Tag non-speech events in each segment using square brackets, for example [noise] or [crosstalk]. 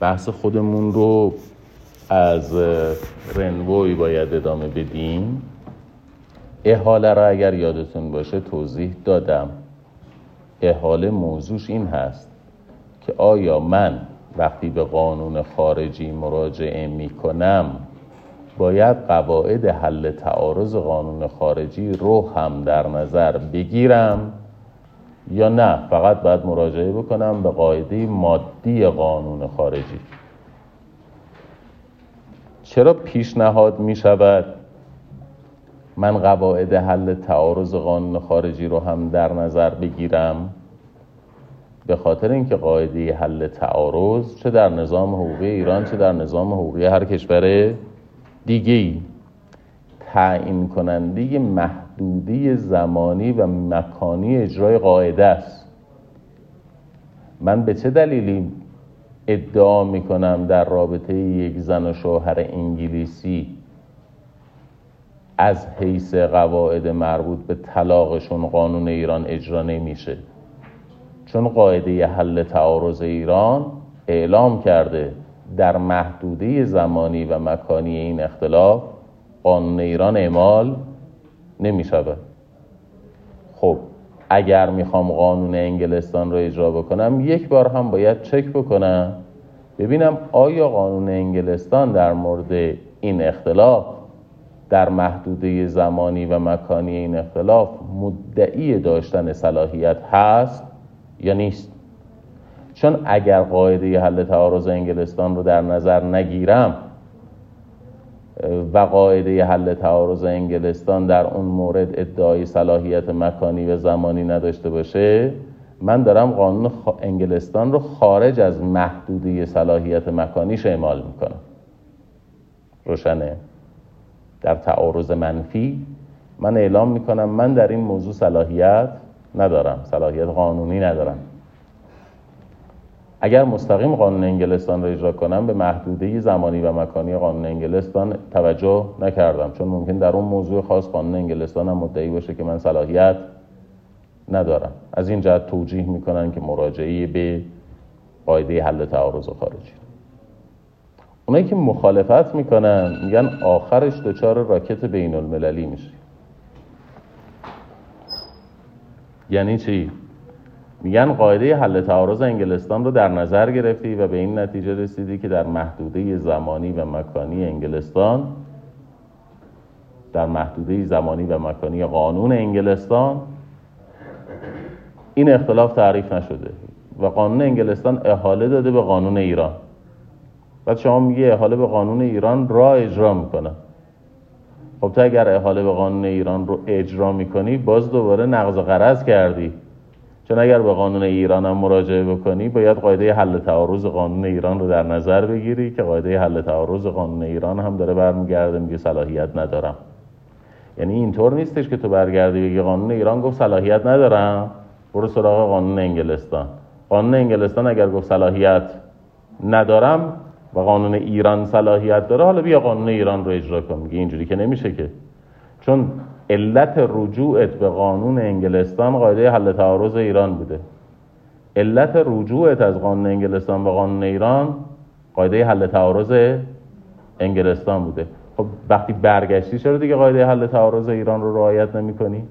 بحث خودمون رو از رنوی باید ادامه بدیم. احاله را اگر یادتون باشه توضیح دادم. احاله موضوعش این هست که آیا من وقتی به قانون خارجی مراجعه می کنم باید قواعد حل تعارض قانون خارجی رو هم در نظر بگیرم؟ یا نه. فقط باید مراجعه بکنم به قاعده مادی قانون خارجی. چرا پیشنهاد می شود من قواعد حل تعارض قانون خارجی رو هم در نظر بگیرم؟ به خاطر اینکه قاعده حل تعارض چه در نظام حقوقی ایران چه در نظام حقوقی هر کشور دیگه تعیین کننده محدودی زمانی و مکانی اجرای قاعده است. من به چه دلیلی ادعا می کنم در رابطه یک زن و شوهر انگلیسی از حیث قواعد مربوط به طلاقشون قانون ایران اجرا نمیشه؟ چون قاعده حل تعارض ایران اعلام کرده در محدوده زمانی و مکانی این اختلاف قانون ایران اعمال نمی خب اگر می‌خوام قانون انگلستان رو اجرا بکنم یک بار هم باید چک بکنم. ببینم آیا قانون انگلستان در مورد این اختلاف در محدوده زمانی و مکانی این اختلاف مدعی داشتن صلاحیت هست یا نیست؟ چون اگر قاعده حل تعارض انگلستان رو در نظر نگیرم و قاعده حل تعارض انگلستان در اون مورد ادعای صلاحیت مکانی و زمانی نداشته باشه من دارم قانون انگلستان رو خارج از محدوده صلاحیت مکانیش اعمال می‌کنم. روشنه؟ در تعارض منفی من اعلام می‌کنم من در این موضوع صلاحیت ندارم صلاحیت قانونی ندارم. اگر مستقیم قانون انگلستان را اجرا کنم به محدوده زمانی و مکانی قانون انگلستان توجه نکردم. چون ممکن در اون موضوع خاص قانون انگلستان هم مدعی باشه که من صلاحیت ندارم. از این جهت توجیه می‌کنن که مراجعه به قاعده حل تعارض خارجی. اونایی که مخالفت می‌کنن میگن آخرش دچار راکت بین المللی میشه. یعنی چی؟ میگن قاعده حل تعارض انگلستان رو در نظر گرفتی و به این نتیجه رسیدی که در محدوده زمانی و مکانی انگلستان در محدوده زمانی و مکانی قانون انگلستان این اختلاف تعریف نشده و قانون انگلستان احاله داده به قانون ایران. بعد شما میگه احاله به قانون ایران را اجرا می‌کنه. خب تو اگر احاله به قانون ایران رو اجرا می‌کنی باز دوباره نقض قرض کردی. چون اگر به قانون ایران هم مراجعه بکنی باید قاعده حل تعارض قانون ایران رو در نظر بگیری که قاعده حل تعارض قانون ایران هم داره برمیگرده میگه صلاحیت ندارم. یعنی اینطور نیستش که تو برگردی بگی قانون ایران گفت صلاحیت ندارم. برو سراغ قانون انگلستان. قانون انگلستان اگر گفت صلاحیت ندارم و قانون ایران صلاحیت داره حالا بیا قانون ایران رو اجرا کن. میگه اینجوری که نمیشه که. چون علت رجوعت به قانون انگلستان قاعده حل تعارض ایران بوده. علت رجوعت از قانون انگلستان به قانون ایران قاعده حل تعارض انگلستان بوده. خب وقتی برگشتی چرا دیگه قاعده حل تعارض ایران رو رعایت نمی کنی؟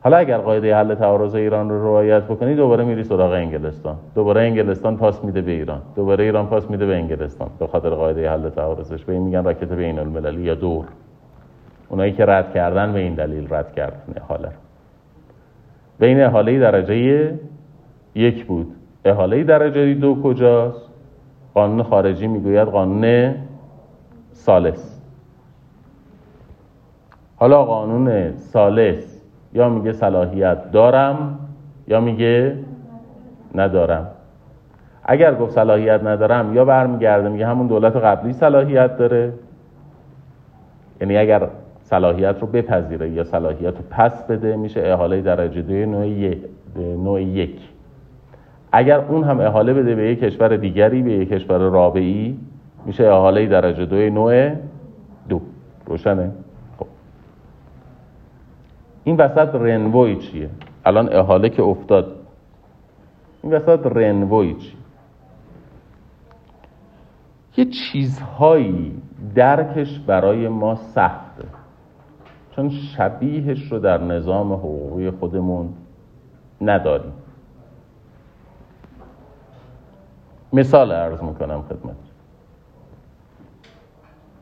حالا اگر قاعده حل تعارض ایران رو رعایت بکنی دوباره میری سراغ انگلستان. دوباره انگلستان پاس میده به ایران. دوباره ایران پاس میده به انگلستان. به خاطر قاعده حل تعارضش. به این میگن راکت بین المللی یا دور. اونایی که رد کردن به این دلیل رد کردن احاله رو. بین احاله درجه یک بود. احاله درجه دو کجاست؟ قانون خارجی می‌گوید قانون سالس حالا قانون سالس یا میگه صلاحیت دارم یا میگه ندارم. اگر گفت صلاحیت ندارم یا برمیگرده میگه همون دولت قبلی صلاحیت داره. یعنی اگر صلاحیت رو بپذیره یا صلاحیت رو پس بده میشه احاله درجه دوی نوع, نوع یک. اگر اون هم احاله بده به یک کشور دیگری به یک کشور رابعی میشه احاله درجه دوی نوع دو. روشنه؟ خب. این وسط رنوی چیه؟ الان احاله که افتاد. این وسط رنوی چیه؟ یه چیزهایی درکش برای ما سخته چون شبیهش رو در نظام حقوقی خودمون نداریم. مثال عرض می‌کنم خدمت.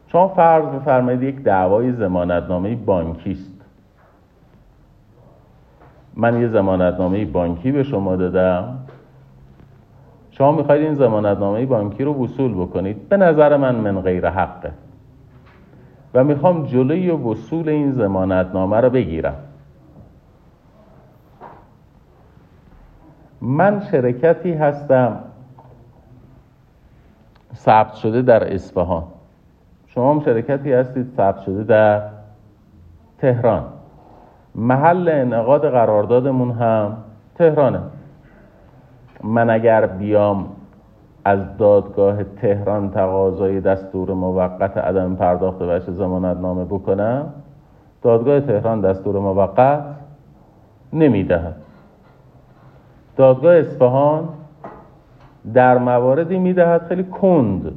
شما فرض بفرمایید یک دعوای زمانتنامه بانکی است. من یه زمانتنامه بانکی به شما دادم. شما می‌خواید این زمانتنامه بانکی رو وصول بکنید. به نظر من من غیر حقه. و می‌خوام جلوی وصول این زمانتنامه رو بگیرم. من شرکتی هستم. ثبت شده در اصفهان. شما هم شرکتی هستید ثبت شده در تهران. محل انعقاد قراردادمون هم تهرانه. من اگر بیام از دادگاه تهران تقاضای دستور موقت عدم پرداخت وجه زمانت نامه بکنم دادگاه تهران دستور موقت نمی‌دهد. دادگاه اصفهان در مواردی می‌دهد خیلی کند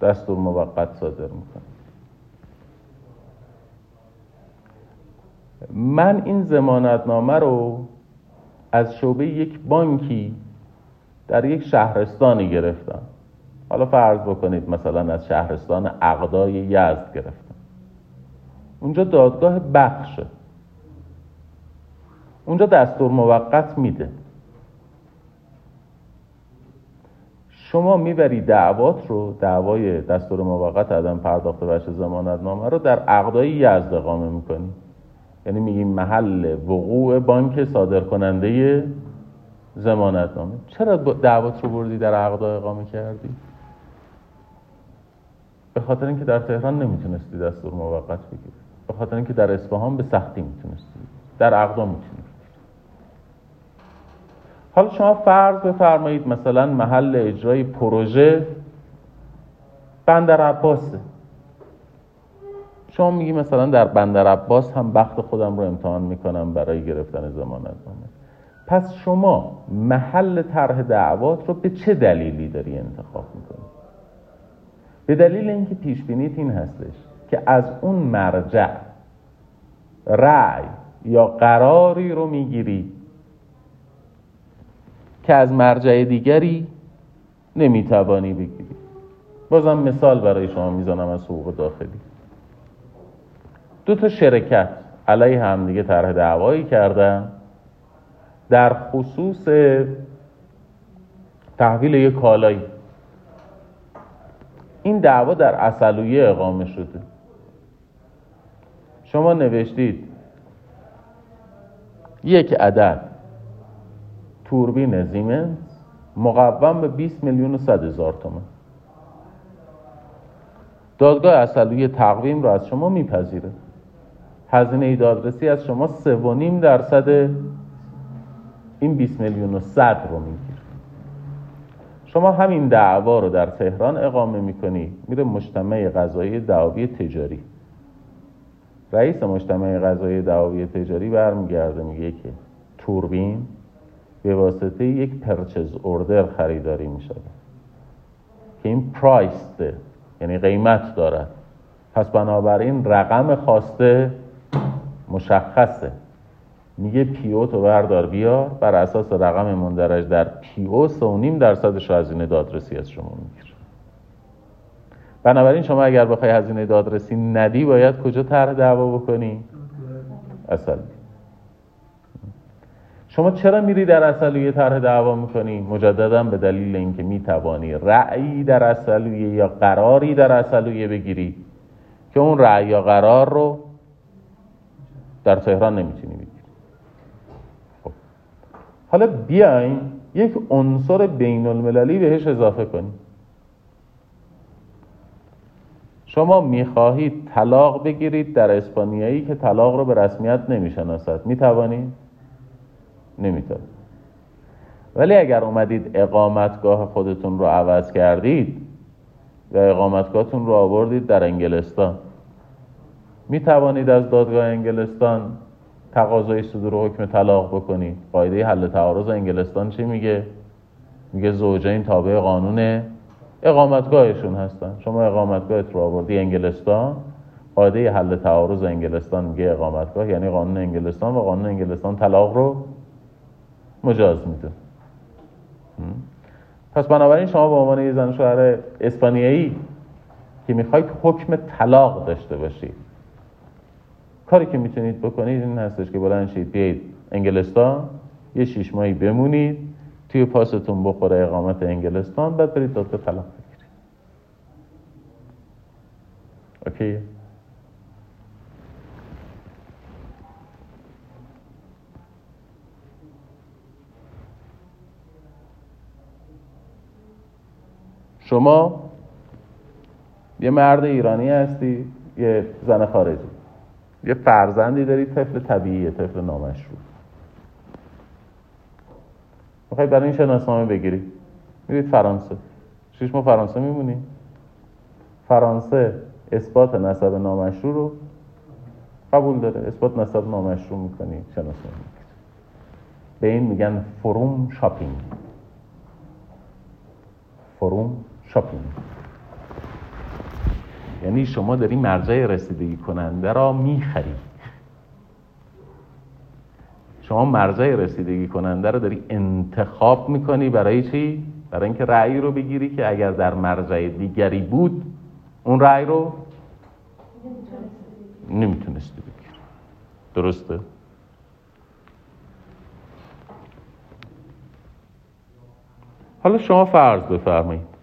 دستور موقت صادر می‌کنه. من این زمانتنامه رو از شعبه یک بانکی در یک شهرستانی گرفتم حالا فرض بکنید مثلا از شهرستان اقدای یزد گرفتم اونجا دادگاه بخشه اونجا دستور موقت میده. شما می‌بری دعوات رو دعوای دستور موقت عدم پرداخت وجه زمانت نامه رو در اقدای یزد اقامه می‌کنی. یعنی میگیم محل وقوع بانک صادر کننده زمانت نامه چرا دعوات رو بردی در اقدا اقامه کردی؟ به خاطر اینکه در تهران نمی‌تونستی دستور موقت بگیری. به خاطر اینکه در اصفهان به سختی می‌تونستی. در اقدا می‌تونستی حالا شما فرض بفرمایید مثلا محل اجرای پروژه بندر عباسه. شما میگی مثلا در بندر عباس هم بخت خودم رو امتحان می‌کنم برای گرفتن زمانت نامه پس شما محل طرح دعوات رو به چه دلیلی داری انتخاب می‌کنی؟ به دلیل اینکه پیش بینیت این هستش که از اون مرجع رأی یا قراری رو می‌گیری که از مرجع دیگری نمی‌توانی بگیری. بازم مثال برای شما می‌زنم از حقوق داخلی. دو تا شرکت علیه همدیگه طرح دعوایی کردن. در خصوص تحویل یک کالایی. این دعوا در اصلویه اقامه شده. شما نوشتید یک عدد توربین زیمنس مقوم به 20 میلیون و 100 هزار تومن دادگاه اصلویه تقویم رو از شما میپذیره. هزینه دادرسی از شما 3.5 درصد این 20 میلیون و 100 رو میگیر شما همین دعوا رو در تهران اقامه می‌کنی میره مجتمع قضایی دعاوی تجاری. رئیس مجتمع قضایی دعاوی تجاری برمیگرده میگه که توربین به واسطه یک پرچز اوردر خریداری میشه که این پرایسته یعنی قیمت دارد. پس بنابراین رقم خواسته مشخصه. میگه پیو تو بردار بیار بر اساس رقم مندرج در پیو سه نیم درصدش هزینه دادرسی از شما می‌گیره. بنابراین شما اگر بخوای هزینه دادرسی ندی باید کجا طرح دعوا بکنی؟ اصل. شما چرا میری در اصلیه طرح دعوا می‌کنی؟ مجددا به دلیل اینکه می‌توانی رأیی در اصلیه یا قراری در اصلیه بگیری که اون رأی یا قرار رو در تهران نمی‌تونی. حالا بیاین یک عنصر بین المللی بهش اضافه کنیم. شما می‌خواهید طلاق بگیرید در اسپانیایی که طلاق رو به رسمیت نمی‌شناسد. می‌توانید؟ نمی‌توانید. ولی اگر اومدید اقامتگاه خودتون رو عوض کردید و اقامتگاهتون رو آوردید در انگلستان می توانید از دادگاه انگلستان تقاضای صدور حکم طلاق بکنید قاعده حل تعارض انگلستان چی میگه؟ میگه زوجین تابع قانون اقامتگاهشون هستن. شما اقامتگاهت رو آوردی انگلستان قاعده حل تعارض انگلستان میگه اقامتگاه یعنی قانون انگلستان و قانون انگلستان طلاق رو مجاز میده. پس بنابراین شما به عنوان یه زن شوهر اسپانیایی که می‌خواید حکم طلاق داشته باشید کاری که می‌تونید بکنید این هستش که بلند شید بیاید انگلستان یه شیش ماهی بمونید توی پاستون بخوره اقامت انگلستان بعد برید دادگاه طلاق بگیرید. اوکی؟ شما یه مرد ایرانی هستی یه زن خارجی. یه فرزندی داری طفل طبیعیه طفل نامشروع. می‌خوای برای این شناسنامه بگیری؟ میرید فرانسه. شیش ماه فرانسه میمونی؟ فرانسه اثبات نسب نامشروع رو قبول داره. اثبات نسب نامشروع می‌کنی شناسنامه به این میگن فروم شاپینگ. فروم شاپینگ. یعنی شما داری مرجع رسیدگی کننده را می‌خری شما مرجع رسیدگی کننده رو داری انتخاب می‌کنی برای چی؟ برای اینکه رأی رو بگیری که اگر در مرجع دیگری بود اون رأی رو نمی‌تونستی بگیری درسته؟ حالا شما فرض بفرمایید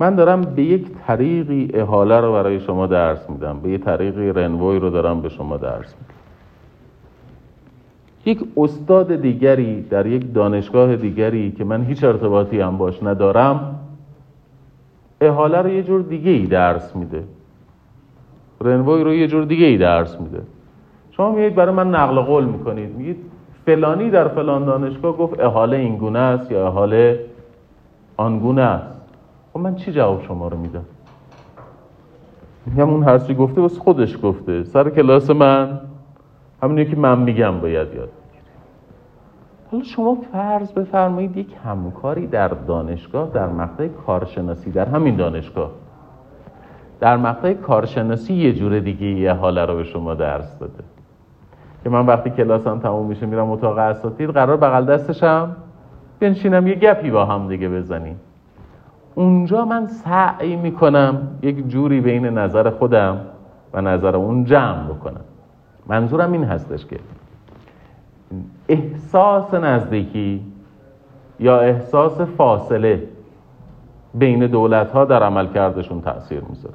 من دارم به یک طریقی احاله رو برای شما درس میدم. به یک طریقی رنوی رو دارم به شما درس میدم. یک استاد دیگری در یک دانشگاه دیگری که من هیچ ارتباطی هم باش ندارم احاله رو یه جور دیگه ای درس میده. رنوی رو یه جور دیگه ای درس میده. شما میایید برای من نقل قول می‌کنید. میگید فلانی در فلان دانشگاه گفت احاله اینگونه است یا احاله آنگونه است. خب من چی جواب شما رو میدم؟ میگم اون هر چی گفته واسه خودش گفته. سر کلاس من همونی که من میگم باید یاد بگیری حالا شما فرض بفرمایید یک همکاری در دانشگاه در مقطع کارشناسی در همین دانشگاه. در مقطع کارشناسی یه جور دیگه یه حاله رو به شما درس داده. که من وقتی کلاسم تموم میشه میرم اتاق اساتید قرار بغل دستشم بنشینم یه گپی با هم دیگه بزنیم. اونجا من سعی می‌کنم یک جوری بین نظر خودم و نظر اون جمع بکنم. منظورم این هستش که احساس نزدیکی یا احساس فاصله بین دولت ها در عمل کردشون تاثیر می‌ذاره.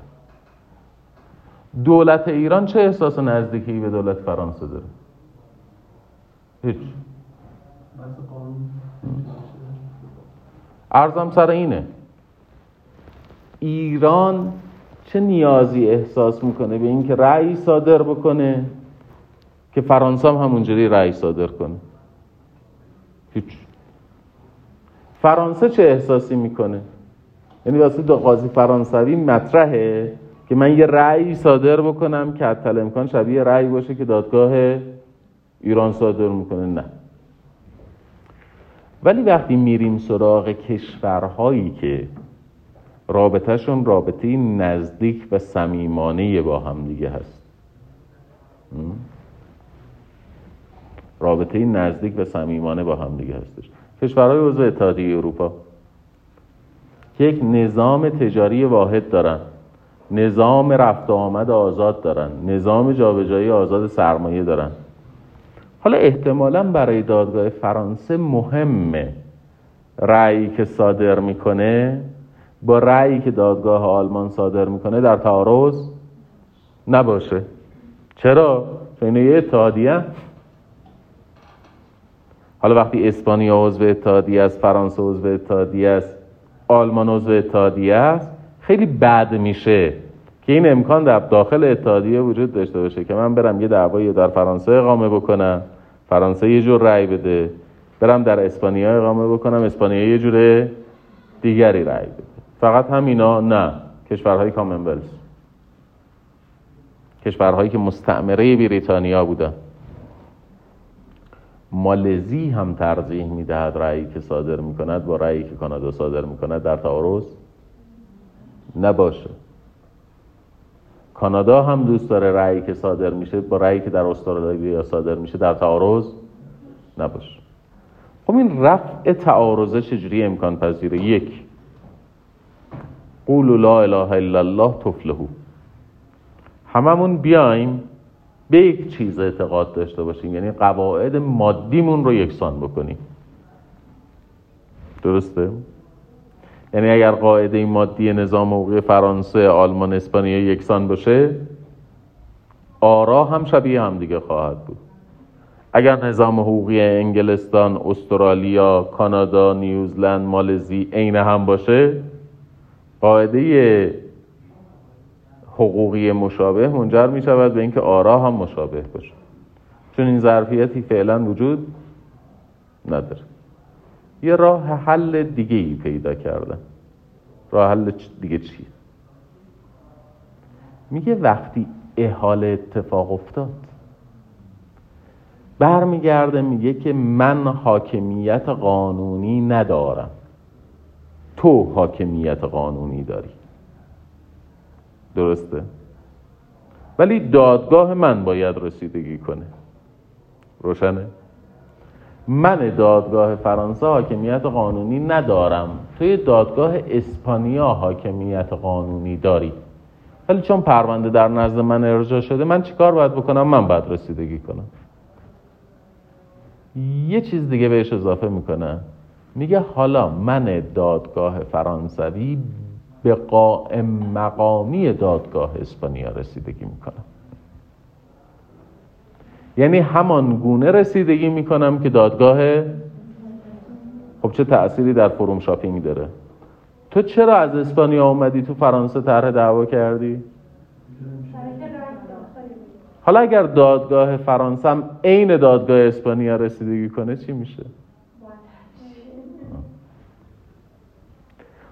دولت ایران چه احساس نزدیکی به دولت فرانسه داره؟ هیچ. ارزم سر اینه. ایران چه نیازی احساس می‌کنه به اینکه رأی صادر بکنه که فرانسه هم همونجوری رأی صادر کنه؟ هیچ. فرانسه چه احساسی می‌کنه؟ یعنی واسه دو قاضی فرانسوی مطرحه که من یه رأی صادر بکنم که حتی امکان شبیه رأی باشه که دادگاه ایران صادر می‌کنه؟ نه. ولی وقتی میریم سراغ کشورهایی که رابطهشون رابطه نزدیک و صمیمانه با هم دیگه هست. رابطه نزدیک و صمیمانه با هم دیگه هستش. کشورهای عضو اتحادیه اروپا یک نظام تجاری واحد دارن. نظام رفت و آمد آزاد دارن. نظام جابجایی آزاد سرمایه دارن. حالا احتمالا برای دادگاه فرانسه مهمه. رأیی که صادر می‌کنه با رأیی که دادگاه آلمان صادر می‌کنه در تعارض نباشه. چرا؟ چون یه اتحادیه حالا وقتی اسپانیا عضو اتحادیه است فرانسه عضو اتحادیه است آلمان عضو اتحادیه است خیلی بد میشه که این امکان در داخل اتحادیه وجود داشته باشه که من برم یه دعوایی در فرانسه اقامه بکنم فرانسه یه جور رأی بده برم در اسپانیا اقامه بکنم اسپانیا یه جور دیگری رأی بده. فقط همینا نه. کشورهای کامنولز کشورهایی که مستعمره بریتانیا بودن مالزی هم ترجیح می‌دهد رأیی که صادر می‌کند با رأیی که کانادا صادر می‌کند در تعارض نباشه. کانادا هم دوست داره رأیی که صادر میشه با رأیی که در استرالیا صادر میشه در تعارض نباشه. خب این رفع تعارضه چجوری امکان پذیره یک قول لا اله الا الله تفلهو هممون بیایم به یک چیز اعتقاد داشته باشیم یعنی قواعد مادیمون رو یکسان بکنیم. درسته؟ یعنی اگر قاعده مادی نظام حقوقی فرانسه، آلمان، اسپانیا یکسان باشه آرا هم شبیه هم دیگه خواهد بود. اگر نظام حقوقی انگلستان، استرالیا، کانادا، نیوزلند، مالزی عین هم باشه قاعده حقوقی مشابه منجر می شود به اینکه آرا هم مشابه باشه چون این ظرفیتی فعلا وجود نداره. یه راه حل دیگه ای پیدا کردن. راه حل دیگه چیه؟ میگه وقتی احاله اتفاق افتاد برمیگرده میگه که من حاکمیت قانونی ندارم. تو حاکمیت قانونی داری. درسته؟ ولی دادگاه من باید رسیدگی کنه. روشنه؟ من دادگاه فرانسه حاکمیت قانونی ندارم. توی دادگاه اسپانیا حاکمیت قانونی داری. ولی چون پرونده در نزد من ارجاع شده من چیکار باید بکنم؟ من باید رسیدگی کنم. یه چیز دیگه بهش اضافه می‌کنه میگه حالا من دادگاه فرانسوی به قائم مقامی دادگاه اسپانیا رسیدگی می‌کنم. یعنی همان گونه رسیدگی می‌کنم که دادگاه خب چه تأثیری در فروم شاپینگ داره؟ تو چرا از اسپانیا اومدی؟ تو فرانسه طرح دعوا کردی؟ حالا اگر دادگاه فرانسه هم عین دادگاه اسپانیا رسیدگی کنه چی میشه؟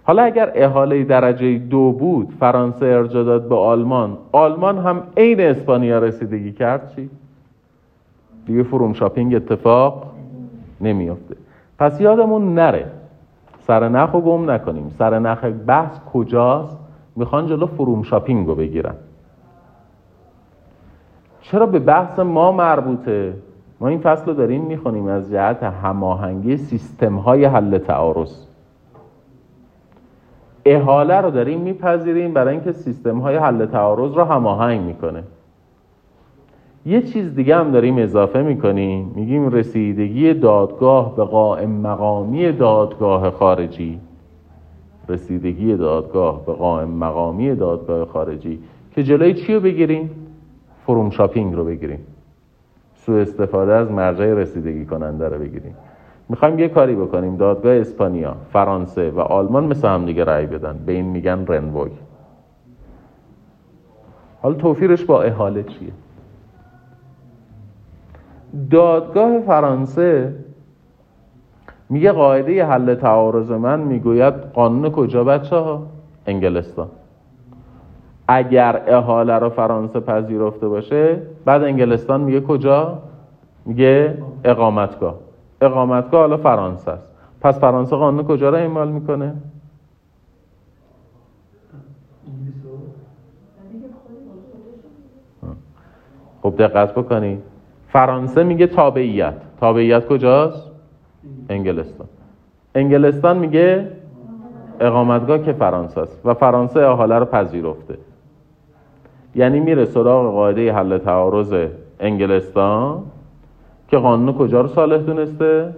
حالا اگر احاله درجه دو بود فرانسه ارجا داد به آلمان آلمان هم عین اسپانیا رسیدگی کرد چی؟ دیگه فروم شاپینگ اتفاق نمیافته. پس یادمون نره. سر نخ رو گم نکنیم. سر نخ بحث کجاست؟ می‌خوان جلو فروم شاپینگ رو بگیرن. چرا به بحث ما مربوطه؟ ما این فصل رو داریم می‌خونیم از جهت هماهنگی سیستم های حل تعارض. احاله رو داریم میپذیریم برای اینکه سیستم های حل تعارض رو هماهنگ می‌کنه. یه چیز دیگه هم داریم اضافه می‌کنیم. میگیم رسیدگی دادگاه به قائم مقامی دادگاه خارجی. رسیدگی دادگاه به قائم مقامی دادگاه خارجی. که جلوی چی رو بگیریم؟ فروم شاپینگ رو بگیریم. سو استفاده از مرجع رسیدگی کننده رو بگیریم. می‌خوایم یه کاری بکنیم. دادگاه اسپانیا فرانسه و آلمان مثل هم دیگه رأی بدن. به این میگن رنووی حالا توفیرش با احاله چیه؟ دادگاه فرانسه میگه قاعده حل تعارض من می‌گوید قانون کجا بچه ها؟ انگلستان. اگر احاله رو فرانسه پذیرفته باشه بعد انگلستان میگه کجا؟ میگه اقامتگاه. اقامتگاه حالا فرانسه است. پس فرانسه قانون کجا رو اعمال می‌کنه؟ خب دقت بکنید فرانسه میگه تابعیت. تابعیت کجاست؟ انگلستان. انگلستان میگه اقامتگاه که فرانسه است و فرانسه احاله رو پذیرفته. یعنی میره سراغ قاعده حل تعارض انگلستان. که قانون کجا رو صالح دونسته؟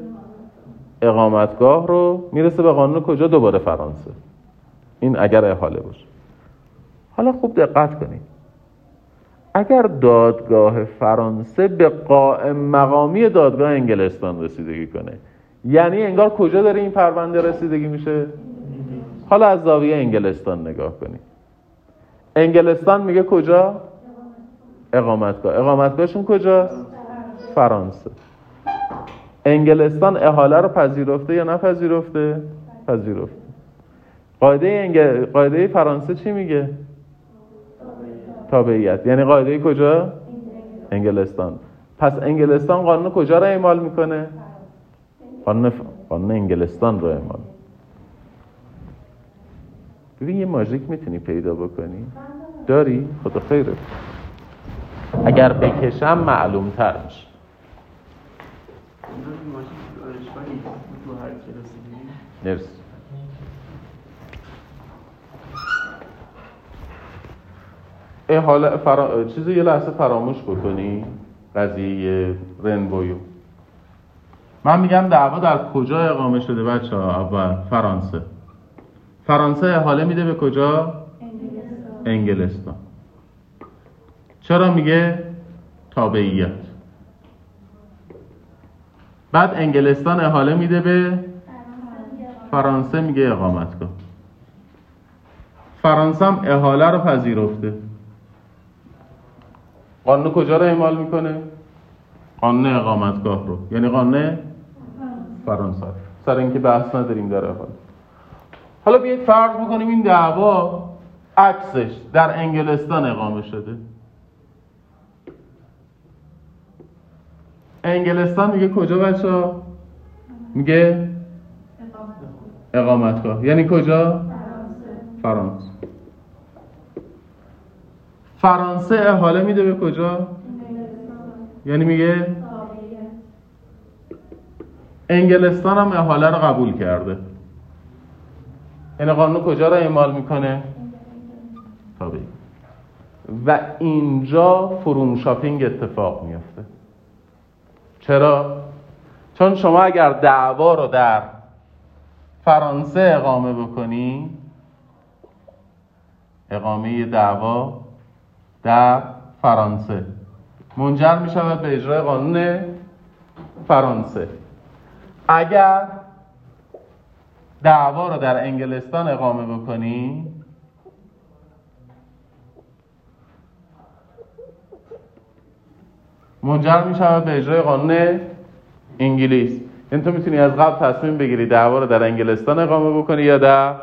اقامتگاه رو می‌رسه به قانون کجا؟ دوباره فرانسه. این اگر احاله باشه. حالا خوب دقت کنید. اگر دادگاه فرانسه به قائم مقامی دادگاه انگلستان رسیدگی کنه یعنی انگار کجا داره این پرونده رسیدگی میشه؟ حالا از زاویه انگلستان نگاه کنید. انگلستان میگه کجا؟ اقامتگاه. اقامتگاهشون کجاست؟ فرانسه. انگلستان احاله رو پذیرفته یا نپذیرفته؟ پذیرفته. قاعده انگ... قاعده فرانسه چی میگه؟ تابعیت. یعنی قاعده کجا؟ انگلستان. پس انگلستان قانون کجا رو اعمال می‌کنه؟ قانون, قانون انگلستان رو اعمال. ببین یه ماژیک می‌تونی پیدا بکنی؟ داری؟ خدا خیره اگر بکشم معلوم تر میشه. مرسی حالا فرا... چیزی یه لحظه فراموش بکنی. قضیه رنبویو. من میگم دعوا در کجا اقامه شده بچه ها؟ اول فرانسه. فرانسه حاله میده به کجا؟ انگلستان, انگلستان. چرا میگه؟ تابعیت. بعد انگلستان احاله میده به فرانسه میگه اقامت کن. فرانسه هم احاله رو پذیرفته. قانون کجا رو اعمال می‌کنه؟ قانون اقامتگاه رو. یعنی قانون فرانسه. سر اینکه بحث نداریم در احاله حالا بیایید فرض بکنیم این دعوا عکسش در انگلستان اقامه شده. انگلستان میگه کجا بچه؟ میگه اقامتگاه یعنی کجا؟ فرانسه فرانسه احاله میده به کجا؟ یعنی میگه انگلستان هم احاله رو قبول کرده یعنی قانون کجا رو اعمال می‌کنه؟ طبیعی و اینجا فروم شاپینگ اتفاق میفته چرا؟ چون شما اگر دعوا رو در فرانسه اقامه بکنی؟ اقامه دعوا در فرانسه. منجر می شود به اجرای قانون فرانسه. اگر دعوا رو در انگلستان اقامه بکنی منجر می شود به اجرای قانون انگلیس. این تو می‌تونی از قبل تصمیم بگیری دعوا رو در انگلستان اقامه بکنی یا در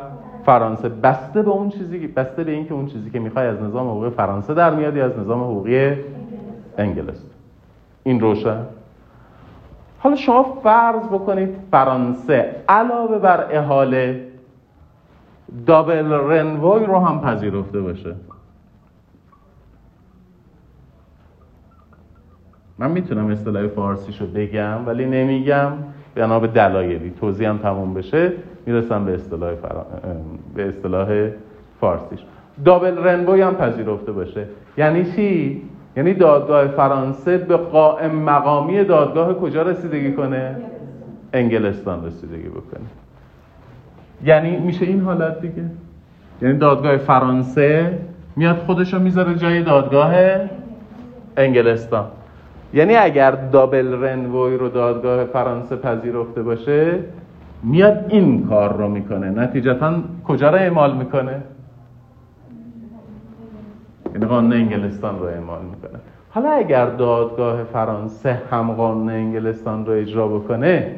فرانسه. بسته به اون چیزی بسته به اینکه اون چیزی که می‌خوای از نظام حقوقی فرانسه در میاد یا از نظام حقوقی انگلستان این روشن. حالا شما فرض بکنید فرانسه علاوه بر احاله دابل رنوی رو هم پذیرفته باشه. من می‌تونم اصطلاح فارسیشو بگم ولی نمیگم. بنا به دلایلی. توضیح هم تموم بشه. می‌رسم به اصطلاح فرا... به اصطلاح فارسیش. دابل رنبوی هم پذیرفته باشه. یعنی چی؟ یعنی دادگاه فرانسه به قائم مقامی دادگاه کجا رسیدگی کنه؟ انگلستان رسیدگی بکنه. یعنی میشه این حالت دیگه؟ یعنی دادگاه فرانسه میاد خودشو می‌ذاره جای دادگاه انگلستان. یعنی اگر دابل رنوی رو دادگاه فرانسه پذیرفته باشه میاد این کار رو می‌کنه. نتیجتا کجا رو اعمال می‌کنه؟ یعنی قانون انگلستان رو اعمال می‌کنه. حالا اگر دادگاه فرانسه هم قانون انگلستان رو اجرا بکنه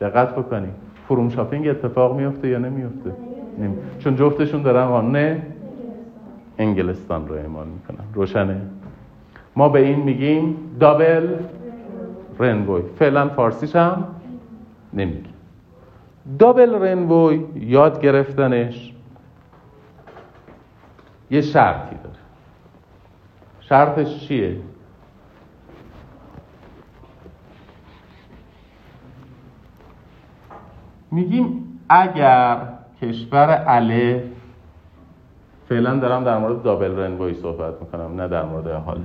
دقت بکنید فروم شاپینگ اتفاق میفته یا نمیفته؟ چون جفتشون دارن قانون انگلستان رو اعمال می‌کنن. روشنه؟ ما به این میگیم دابل رنوی فعلا فارسیش هم نمیگیم. دابل رنوی یاد گرفتنش یه شرطی داره. شرطش چیه؟ میگیم اگر کشور الف فعلا دارم در مورد دابل رنوی صحبت می‌کنم نه در مورد حال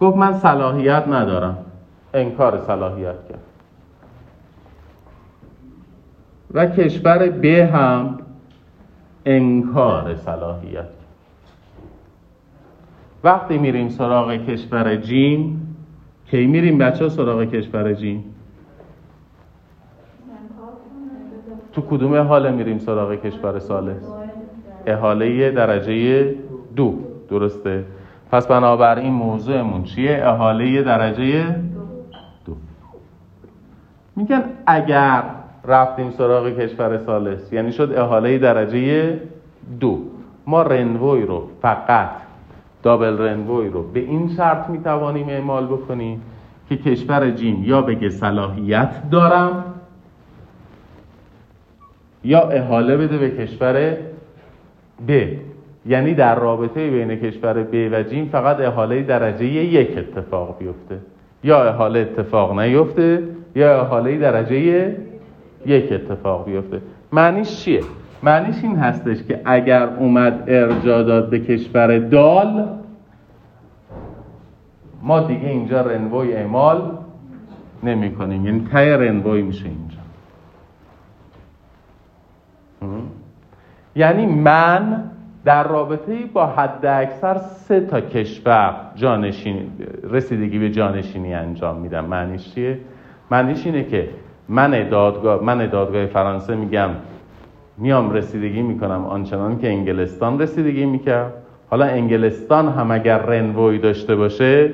گفت من صلاحیت ندارم. انکار صلاحیت کرد. و کشور ب هم انکار صلاحیت وقتی میریم سراغ کشور جیم کی میریم بچه سراغ کشور جیم تو کدوم حاله میریم سراغ کشور سالس؟ احاله درجه دو درسته؟ پس بنابراین موضوعمون چیه؟ احاله درجه دو. میگن اگر رفتیم سراغ کشور سالس یعنی شد احاله درجه دو. ما رنوی رو فقط دابل رنوی رو به این شرط می‌توانیم اعمال بکنیم که کشور جیم یا بگه صلاحیت دارم یا احاله بده به کشور ب. یعنی در رابطه بین کشور ب و جیم فقط احاله درجه یک اتفاق بیفته. یا احاله اتفاق نیفته یا احاله درجه یک اتفاق بیفته. معنیش چیه؟ معنیش این هستش که اگر اومد ارجا داد به کشور دال ما دیگه اینجا رنوی اعمال نمی کنیم. یعنی تای رنوی میشه اینجا. یعنی من در رابطه با حد اکثر سه تا کشور جانشین رسیدگی به جانشینی انجام میدم معنیش چیه؟ معنیش اینه که من دادگاه, من دادگاه فرانسه میگم میام رسیدگی می‌کنم آنچنان که انگلستان رسیدگی می‌کرد حالا انگلستان هم اگر رنوی داشته باشه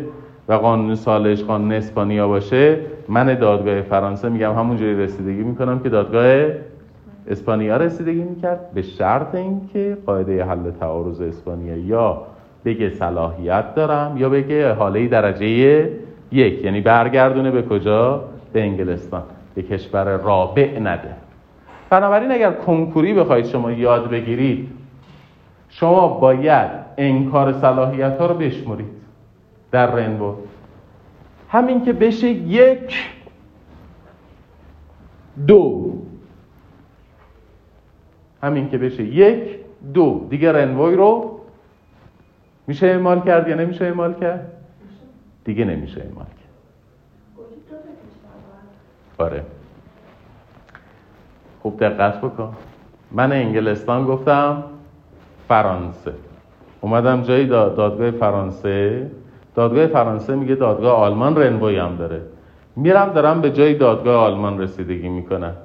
و قانون سالش قانون اسپانیا باشه من دادگاه فرانسه میگم همونجوری رسیدگی می‌کنم که دادگاه اسپانیا رسیدگی می‌کرد به شرط اینکه قاعده حل تعارض اسپانیا یا بگه صلاحیت دارم یا بگه حاله درجه یک. یعنی برگردونه به کجا؟ به انگلستان. به کشور رابع نده. بنابراین اگر کنکوری بخواید شما یاد بگیرید شما باید انکار صلاحیت ها رو بشمرید. در رنبو. همین که بشه یک دو. همین که بشه یک دو. دیگه رنوی رو میشه اعمال کرد یا نمیشه اعمال کرد؟ دیگه نمیشه اعمال کرد. آره. خوب دقت بکن. من انگلستان گفتم فرانسه. اومدم جایی دادگاه فرانسه. دادگاه فرانسه میگه دادگاه آلمان رنوی هم داره. میرم دارم به جای دادگاه آلمان رسیدگی می‌کنم.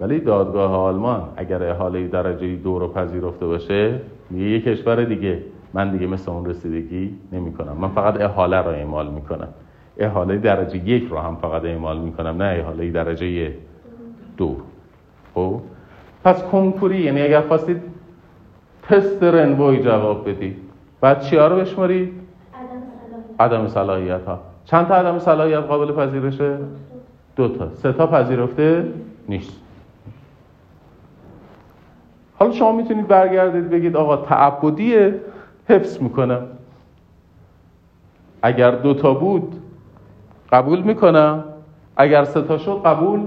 ولی دادگاه آلمان اگر احاله درجه دو رو پذیرفته باشه یه کشور دیگه. من دیگه مثل اون رسیدگی نمی کنم من فقط احاله رو اعمال می‌کنم. احاله درجه یک رو هم فقط اعمال می‌کنم نه احاله درجه دو. خب؟ پس کنکوری یعنی اگر خواستید تست رنوی جواب بدید بعد چی رو بشمارید؟ عدم صلاحیت ها. چند تا عدم صلاحیت قابل پذیرشه؟ دو تا. سه تا پذیرفته نیست. حالا شما می‌تونید برگردید بگید آقا تعبدی حفظ می‌کنم. اگر دو تا بود قبول می‌کنم اگر سه تا شد قبول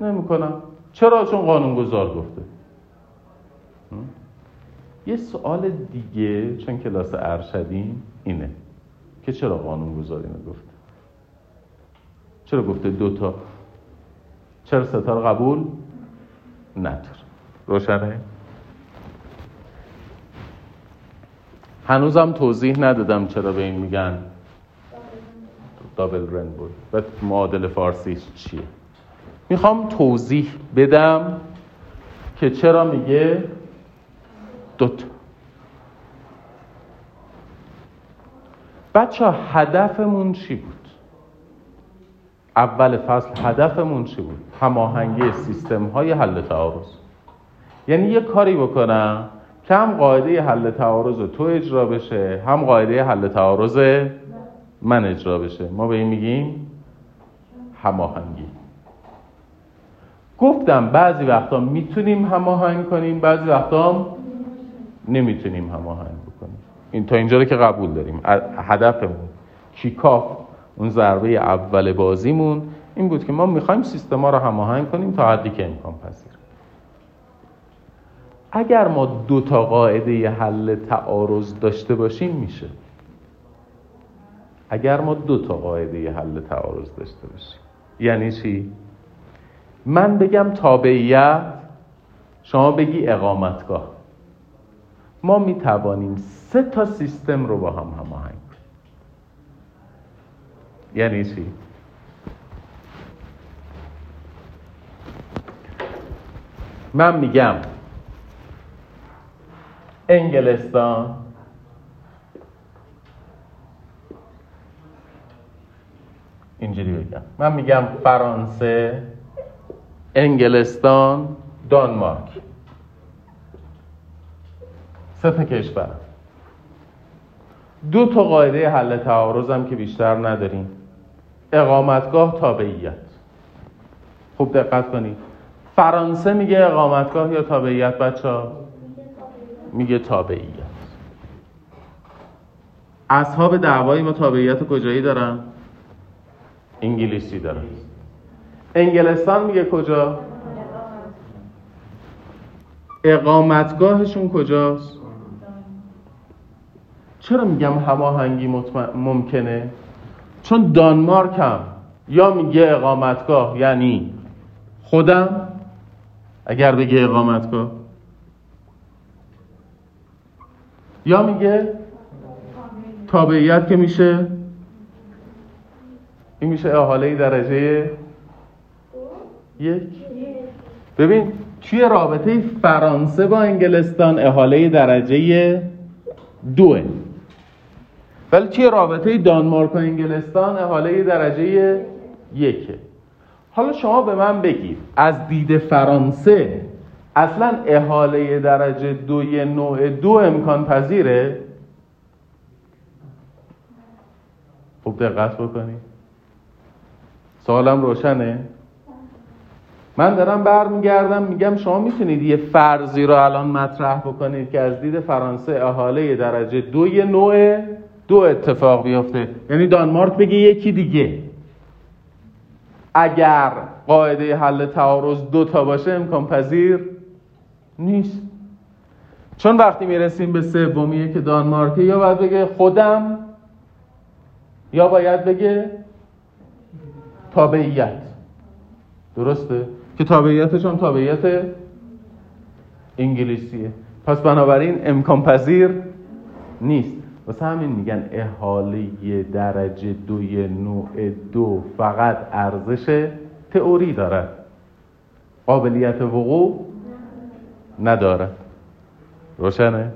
نمی‌کنم. چرا؟ چون قانون گذار گفته یه سوال دیگه چون کلاس ارشدیم اینه که چرا قانون گذار اینو گفته؟ چرا گفته دوتا چرا ستا رو قبول؟ نداره روشنه؟ هنوزم توضیح ندادم چرا به این میگن. دابل بود. و معادل فارسیش چیه؟ می‌خوام توضیح بدم که چرا میگه دوتا بچه هدفمون چی بود؟ اول فصل هدفمون چی بود؟ هماهنگی سیستم های حل تعارض. یعنی یه کاری بکنم که هم قاعده حل تعارض تو اجرا بشه هم قاعده حل تعارض من اجرا بشه. ما به این میگیم هماهنگی. گفتم بعضی وقتا می‌تونیم هماهنگ کنیم بعضی وقتا نمی‌تونیم هماهنگ بکنیم. این تا اینجا که قبول داریم. هدفمون کیکاف اون ضربه اول بازیمون این بود که ما می‌خوایم سیستما رو هماهنگ کنیم تا حدی که امکان پذیر اگر ما دو تا قاعده حل تعارض داشته باشیم میشه. اگر ما دو تا قاعده حل تعارض داشته باشیم. یعنی چی؟ من بگم تابعیت شما بگی اقامتگاه. ما می توانیم سه تا سیستم رو با هم هماهنگ کنیم. یعنی چی؟ من میگم انگلستان. اینجوری بگم. من میگم فرانسه. انگلستان. دانمارک. سه تا کشور. دو تا قاعده حل تعارض هم که بیشتر نداریم. اقامتگاه تابعیت. خوب دقت کنید. فرانسه میگه اقامتگاه یا تابعیت بچه ها میگه تابعیت. اصحاب دعوای ما تابعیت کجایی دارن؟ انگلیسی دارن. انگلستان میگه کجا؟ اقامتگاهشون کجاست؟ چرا میگم هماهنگی ممکنه؟ چون دانمارک هم. یا میگه اقامتگاه یعنی خودم؟ اگر بگه اقامتگاه. یا میگه تابعیت که میشه این میشه احاله درجه یک. ببین توی رابطه فرانسه با انگلستان احاله درجه دوه. ولی توی رابطه دانمارک و انگلستان احاله درجه یکه. حالا شما به من بگید از دید فرانسه اصلا احاله درجه دوی نوع دو امکان پذیره خوب دقت بکنید سوالم روشنه؟ من دارم برمیگردم میگم شما می‌تونید یه فرضی رو الان مطرح بکنید که از دید فرانسه احاله درجه دوی نوع دو اتفاق بیفته. یعنی دانمارک بگه یکی دیگه. اگر قاعده حل تعارض دو تا باشه امکان پذیر نیست. چون وقتی می‌رسیم به سومیه که دانمارکه یا باید بگه خودم یا باید بگه تابعیت. درسته؟ که تابعیتش هم تابعیت انگلیسیه. پس بنابراین امکان پذیر نیست. واسه همین میگن احاله درجه دوی نوع دو فقط ارزش تئوری دارد قابلیت وقوع ندارد. روشنه؟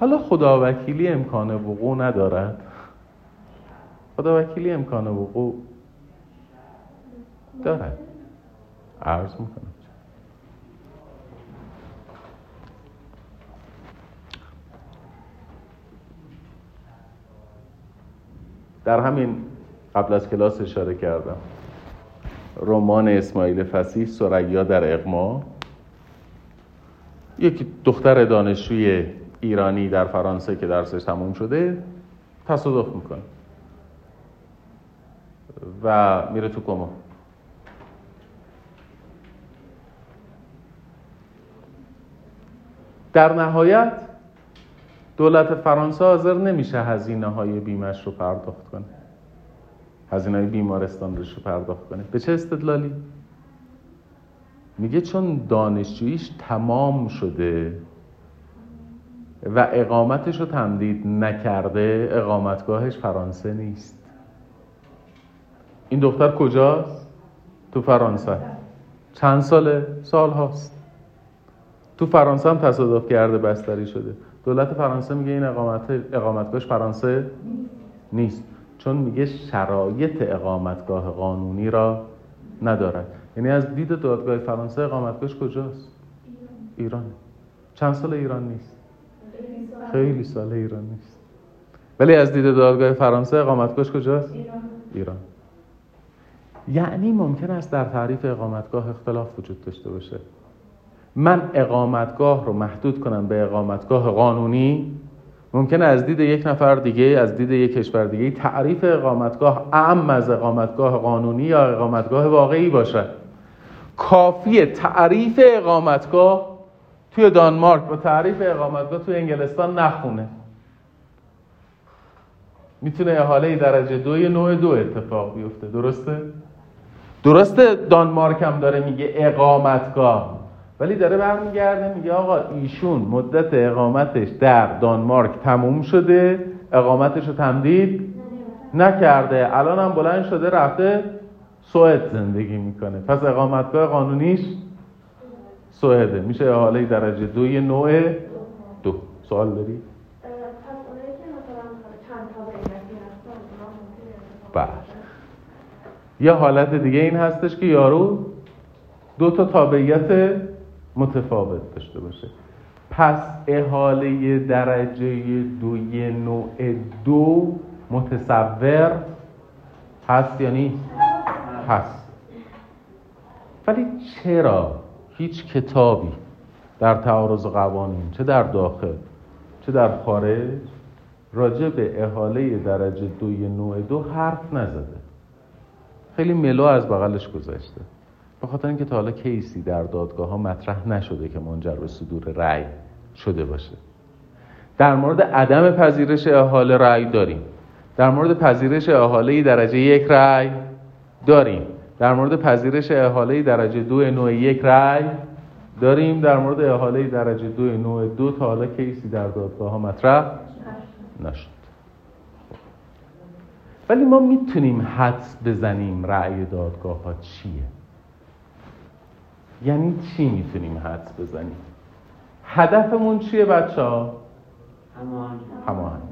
حالا خدا وکیلی امکان وقوع ندارد. خدا وکیلی امکان وقوع دارد. عرض می‌کنم. در همین قبل از کلاس اشاره کردم. رمان اسماعیل فسیح سریا در اقما یک دختر دانشجوی ایرانی در فرانسه که درسش تموم شده تصادف می‌کنه و میره تو کما. در نهایت دولت فرانسه حاضر نمیشه هزینه های بیمش رو پرداخت کنه. هزینه بیمارستان رو پرداخت کنه به چه استدلالی؟ میگه چون دانشجوییش تمام شده و اقامتش رو تمدید نکرده اقامتگاهش فرانسه نیست این دختر کجاست؟ تو فرانسه چند ساله؟ سال هاست تو فرانسه هم تصادف کرده بستری شده دولت فرانسه میگه این اقامت اقامتگاهش فرانسه نیست چون میگه شرایط اقامتگاه قانونی را ندارد. یعنی از دید دادگاه فرانسه اقامتگاهش کجاست؟ ایران. چند سال ایران نیست؟ خیلی سال. ایران نیست. ولی از دید دادگاه فرانسه اقامتگاهش کجاست؟ ایران. یعنی ممکن است در تعریف اقامتگاه اختلاف وجود داشته باشه. من اقامتگاه رو محدود کنم به اقامتگاه قانونی ممکنه از دید یک نفر دیگه از دید یک کشور دیگه تعریف اقامتگاه اعم از اقامتگاه قانونی یا اقامتگاه واقعی باشه. کافی تعریف اقامتگاه توی دانمارک و تعریف اقامتگاه توی انگلستان نخونه. می‌تونه احاله درجه دوی نوع دو اتفاق بیفته. درسته؟ درسته دانمارک هم داره میگه اقامتگاه. ولی داره برمیگرده میگه آقا ایشون مدت اقامتش در دانمارک تموم شده اقامتش رو تمدید نکرده. الان هم بلند شده رفته سوئد زندگی می‌کنه. پس اقامتگاه قانونیش سوئده. میشه حاله درجه دوی نوع دو. سوال داری؟ بله. یه حالت دیگه این هستش که یارو دو تا تابعیت متفاوت داشته باشه. پس احاله درجه دوی نوع دو متصور هست یا نیست هست. ولی چرا هیچ کتابی در تعارض قوانین چه در داخل چه در خارج راجع به احاله درجه دوی نوع دو حرف نزده؟ خیلی ملو از بغلش گذاشته به خاطر اینکه تا حالا کیسی در دادگاه ها مطرح نشده که منجر به صدور رأی شده باشه. در مورد عدم پذیرش احاله رأی داریم. در مورد پذیرش احاله درجه یک رأی داریم. در مورد پذیرش احاله درجه دو نوع یک رأی داریم. در مورد احاله درجه دو نوع دو تا حالا کیسی در دادگاه ها مطرح نشد. ولی ما می‌تونیم حدس بزنیم رأی دادگاه ها چیه؟ یعنی چی می‌تونیم حدس بزنیم؟ هدفمون چیه بچه ها؟ هماهنگی.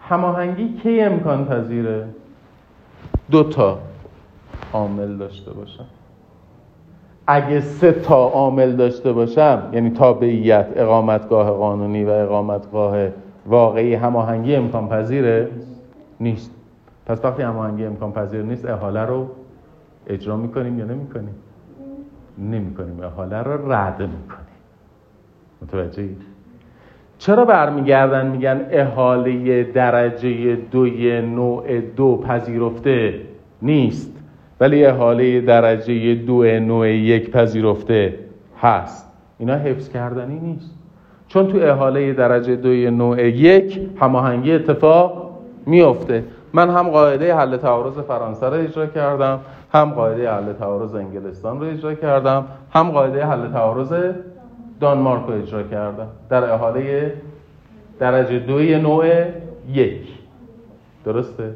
هماهنگی کی امکان پذیره؟ دو تا عامل داشته باشم. اگه سه تا عامل داشته باشم یعنی تابعیت اقامتگاه قانونی و اقامتگاه واقعی هماهنگی امکان پذیره؟ نیست. پس وقتی هماهنگی امکان پذیر نیست احاله رو اجرا می‌کنیم یا نمی‌کنیم؟ نمی‌کنیم احاله رو رد می‌کنیم. متوجه چرا برمیگردن میگن احاله درجه دوی نوع دو پذیرفته نیست ولی احاله درجه دو نوع یک پذیرفته هست؟ اینا حفظ کردنی نیست. چون تو احاله درجه دوی نوع یک هماهنگی اتفاق میفته من هم قاعده حل تعارض فرانسه رو اجرا کردم هم قاعده حل تعارض انگلستان رو اجرا کردم هم قاعده حل تعارض دانمارک رو اجرا کردم در احاله درجه دوی نوع یک درسته؟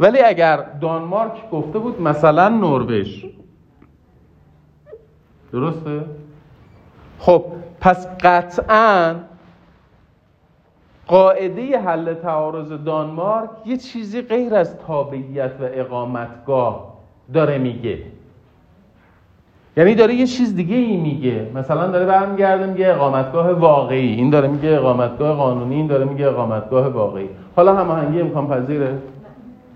ولی اگر دانمارک گفته بود مثلا نروژ درسته؟ خب پس قطعا قاعده حل تعارض دانمارک یه چیزی غیر از تابعیت و اقامتگاه داره میگه. یعنی داره یه چیز دیگه ای میگه. مثلا داره برمیگرده میگه اقامتگاه واقعی. این داره میگه اقامتگاه قانونی این داره میگه اقامتگاه واقعی. حالا هماهنگی امکان پذیره؟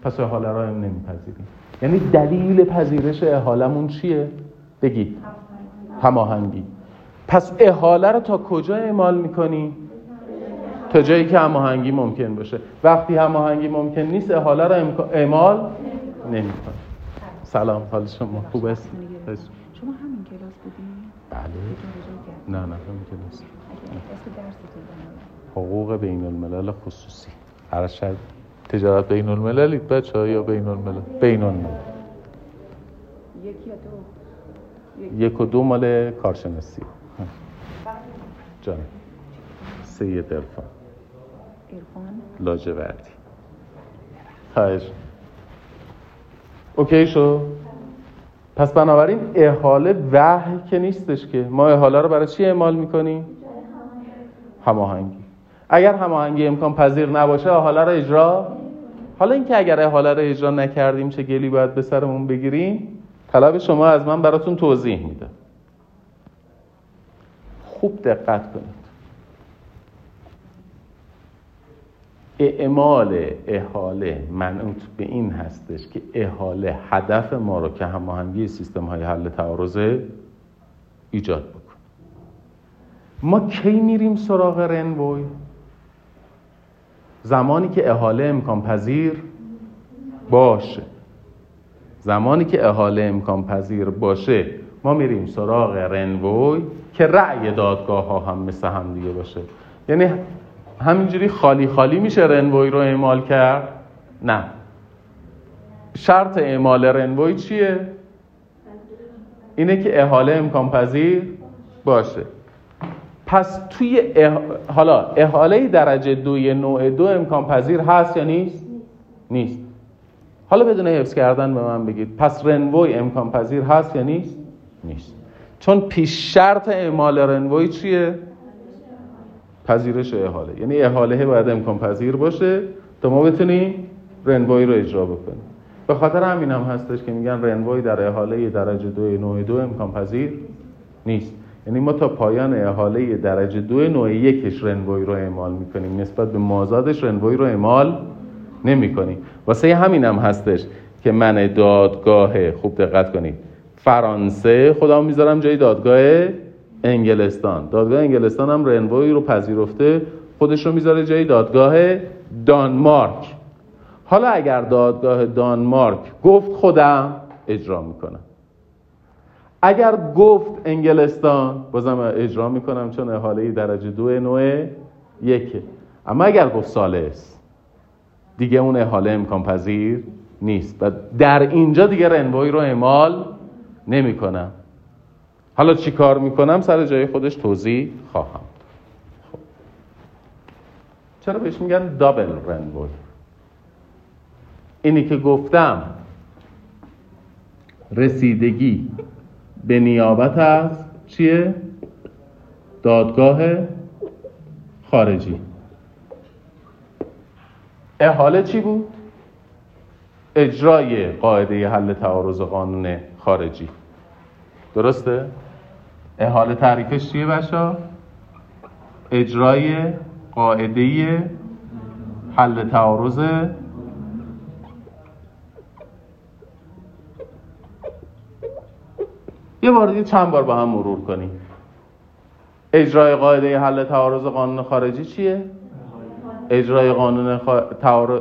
پس احاله را هم نمیپذیریم. یعنی دلیل پذیرش احالمون چیه؟ بگید. هماهنگی. پس احاله رو تا کجا اعمال می‌کنی؟ تا جایی که هماهنگی ممکن باشه. وقتی هماهنگی ممکن نیست احاله رو اعمال نمی‌کنی سلام حال شما خوب است؟ شما همین کلاس بودین؟ بله. نه نه همین کلاس. حقوق بین الملل خصوصی. هر شد تجارت بین المللید بچه ها یا بین الملل بین الملل یک یا دو؟ یک و دو مال کارشناسی. جان سید ارفان لاجوردی. خواهش اوکی شو. پس بنابراین احاله وحی که نیستش که. ما احاله رو برای چی اعمال می‌کنیم؟ هماهنگی. اگر هماهنگی امکان پذیر نباشه احاله رو اجرا؟ حالا اینکه اگر احاله رو اجرا نکردیم چه گلی باید به سرمون بگیریم؟ طلب شما از من براتون توضیح میده خوب دقت کنید. اعمال احاله منوط به این هستش که احاله هدف ما رو که هماهنگی سیستم های حل تعارض ایجاد بکن. ما کی میریم سراغ رنوی زمانی که احاله امکان پذیر باشه. زمانی که احاله امکان پذیر باشه ما میریم سراغ رنوی که رأی دادگاه ها هم مثل هم دیگه باشه. یعنی همینجوری خالی خالی میشه رنوی رو اعمال کرد؟ نه. شرط اعمال رنوی چیه؟ اینه که احاله امکان پذیر باشه. پس توی اح... حالا احاله درجه دوی نوع دو امکان پذیر هست یا نیست؟ نیست. حالا بدون حفظ کردن به من بگید. پس رنوی امکان پذیر هست یا نیست؟ نیست. چون پیش شرط اعمال رنوی چیه؟ پذیرش احاله. یعنی احاله باید امکان پذیر باشه تا ما بتونیم رنوی رو اجرا بکنیم به خاطر همین هم هستش که میگن رنوی در احاله درجه دو نوع دو امکان پذیر نیست. یعنی ما تا پایان احاله درجه دو نوع یکش رنوی رو اعمال می‌کنیم. نسبت به مازادش رنوی رو اعمال نمی کنی واسه همین هم هستش که من دادگاه خوب دقت کنید فرانسه خدا می‌ذارم جای دادگاه انگلستان. دادگاه انگلستان هم رنوی رو پذیرفته خودش رو می‌ذاره جای دادگاه دانمارک. حالا اگر دادگاه دانمارک گفت خودم اجرا می‌کنم. اگر گفت انگلستان بازم اجرا می‌کنم چون احاله درجه دو نوع یکه. اما اگر گفت سالس دیگه اون احاله امکان پذیر نیست. و در اینجا دیگه رنوی رو اعمال نمی‌کنم. حالا چی کار می‌کنم سر جای خودش توضیح خواهم خب. چرا بهش میگن دابل رنوی اینی که گفتم رسیدگی به نیابت از چیه؟ دادگاه خارجی احاله چی بود؟ اجرای قاعده حل تعارض قانون خارجی درسته؟ احاله تعریفش چیه بشا؟ اجرای قاعده حل تعارض یه بار دیگه چند بار با هم مرور کنیم اجرای قاعده حل تعارض قانون خارجی چیه؟ اجرای قانون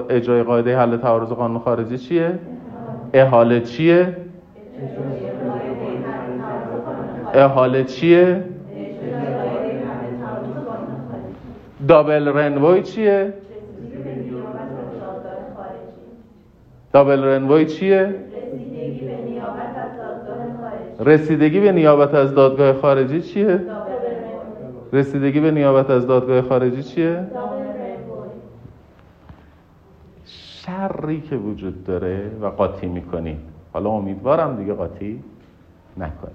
اجرای قاعده حل تعارض قانون خارجی چیه؟ احاله چیه؟ احاله چیه؟ دابل رنوی چیه؟ دابل رنوی چیه؟ رسیدگی به نیابت از دادگاه خارجی چیه؟ رسیدگی به نیابت از دادگاه خارجی چیه؟ شری که وجود داره و قاطی می‌کنی حالا امیدوارم دیگه قاطی نکنی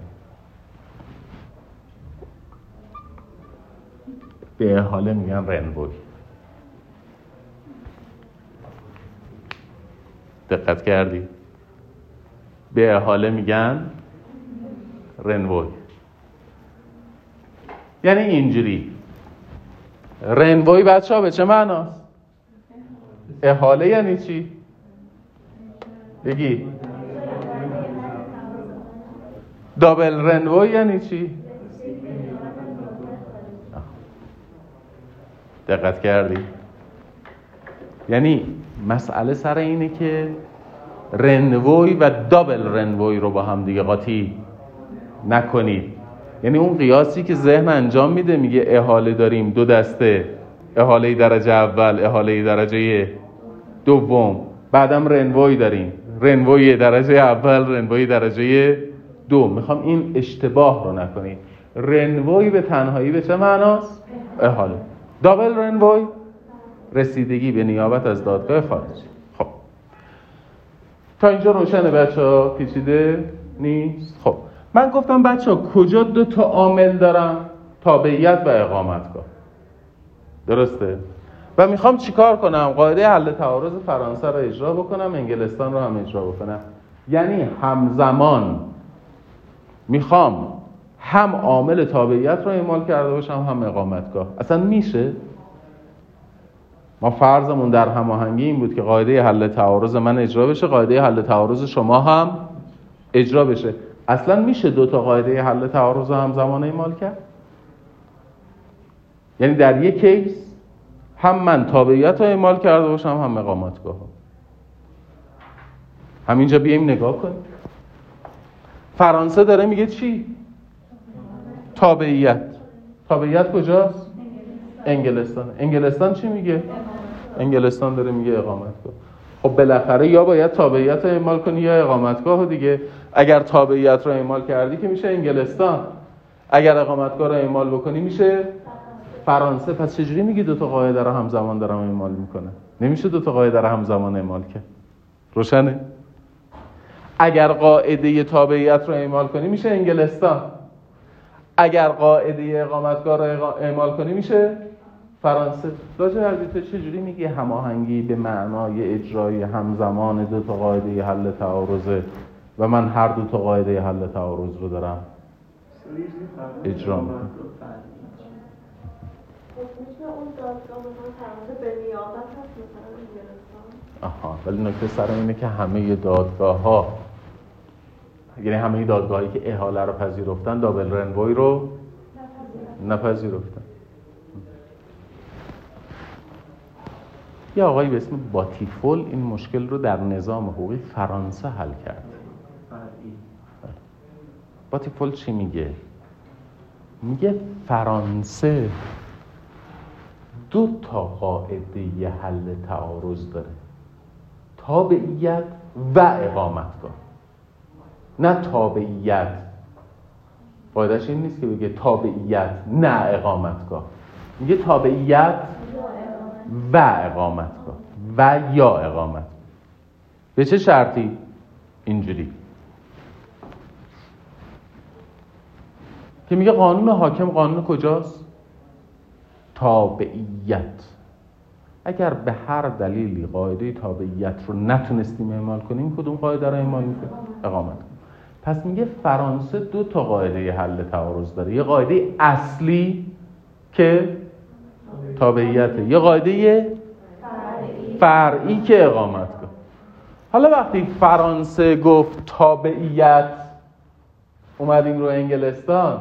به حاله میگن رنبوی دقت کردی؟ به حاله میگن رنوی یعنی اینجوری. رنوی بچه ها به چه معناست؟ احاله یعنی چی؟ بگی. دابل رنوی یعنی چی؟ دقت کردی؟ یعنی مسئله سر اینه که رنوی و دابل رنوی رو با هم دیگه قاطی نکنید. یعنی اون قیاسی که ذهن انجام میده میگه احاله داریم دو دسته احاله درجه اول احاله درجه دوم. بعدم رنوی داریم. رنوی درجه اول رنوی درجه دو می‌خوام این اشتباه رو نکنید. رنوی به تنهایی به چه معناست؟ احاله. دابل رنوی رسیدگی به نیابت از دادگاه خارجی خب. تا اینجا روشنه بچه ها پیچیده نیست؟ خب. من گفتم بچه ها کجا دو تا عامل دارم تابعیت و اقامتگاه. درسته؟ و می‌خوام چیکار کنم؟ قاعده حل تعارض فرانسه رو اجرا بکنم انگلستان رو هم اجرا بکنم. یعنی همزمان می‌خوام هم عامل تابعیت رو اعمال کرده باشم هم اقامتگاه. اصلا میشه؟ ما فرضمون در هماهنگی این بود که قاعده حل تعارض من اجرا بشه قاعده حل تعارض شما هم اجرا بشه. اصلا میشه دو تا قاعده حل تعارض همزمان اعمال کرد؟ یعنی در یک کیس هم من تابعیت رو اعمال کرده باشم هم اقامتگاه. همینجا بیایم نگاه کنیم. فرانسه داره میگه چی؟ تابعیت. تابعیت کجاست؟ انگلستان. انگلستان چی میگه؟ انگلستان داره میگه اقامتگاه. خب بالاخره یا باید تابعیت رو اعمال کنی یا اقامتگاه دیگه. اگر تابعیت رو اعمال کردی که میشه انگلستان. اگر اقامتگاه رو اعمال بکنی میشه فرانسه. پس چجوری میگی دو تا قاعده رو همزمان دارم اعمال می‌کنه نمیشه دو تا قاعده رو همزمان اعمال کرد. روشنه؟ اگر قاعده تابعیت رو اعمال کنی میشه انگلستان. اگر قاعده اقامتگاه رو اعمال کنی میشه فرانسه. راجع به چجوری میگی؟ هماهنگی به معنای اجرای همزمان دو تا قاعده حل تعارضه و من هر دو تا قاعده حل تعارض رو دارم. اجرا می‌کنم. آها ولی نکته سر اینه که همه دادگاه ها یعنی همه دادگاهی که احاله رو پذیرفتن دابل رنوی رو نپذیرفتن. یه آقایی به اسم باتیفول این مشکل رو در نظام حقوقی فرانسه حل کرد. باتیفول چی میگه؟ میگه فرانسه دو تا قاعده حل تعارض داره. تابعیت و اقامتگاه. نه تابعیت. قاعدش این نیست که بگه تابعیت نه اقامتگاه. میگه تابعیت و اقامتگاه. و یا اقامت. به چه شرطی؟ اینجوری. که میگه قانون حاکم قانون کجاست؟ تابعیت. اگر به هر دلیلی قاعده تابعیت رو نتونستیم اعمال کنیم کدوم قاعده رو اعمال می‌کنیم؟ اقامت پس میگه فرانسه دو تا قاعده حل تعارض داره. یه قاعده اصلی که تابعیته یه قاعده فرعی که اقامت کن. حالا وقتی فرانسه گفت تابعیت اومدیم رو انگلستان.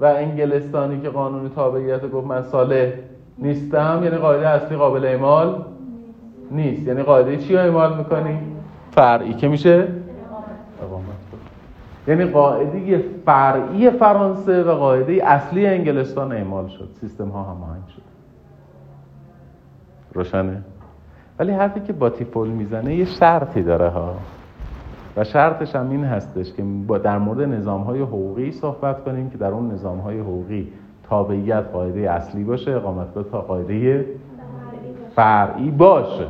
و انگلستانی که قانون تابعیت گفت من صالح نیستم یعنی قاعده اصلی قابل اعمال نیست. یعنی قاعده چی رو اعمال می‌کنی؟ فرعی. که میشه؟ یعنی قاعده فرعی فرانسه و قاعده اصلی انگلستان اعمال شد. سیستم ها هماهنگ شد. روشنه؟ ولی حرفی که باتیفول می‌زنه یه شرطی داره ها. و شرطش هم این هستش که در مورد نظام های حقوقی صحبت کنیم که در اون نظام های حقوقی تابعیت قاعده اصلی باشه اقامتگاه تا قاعده فرعی باشه.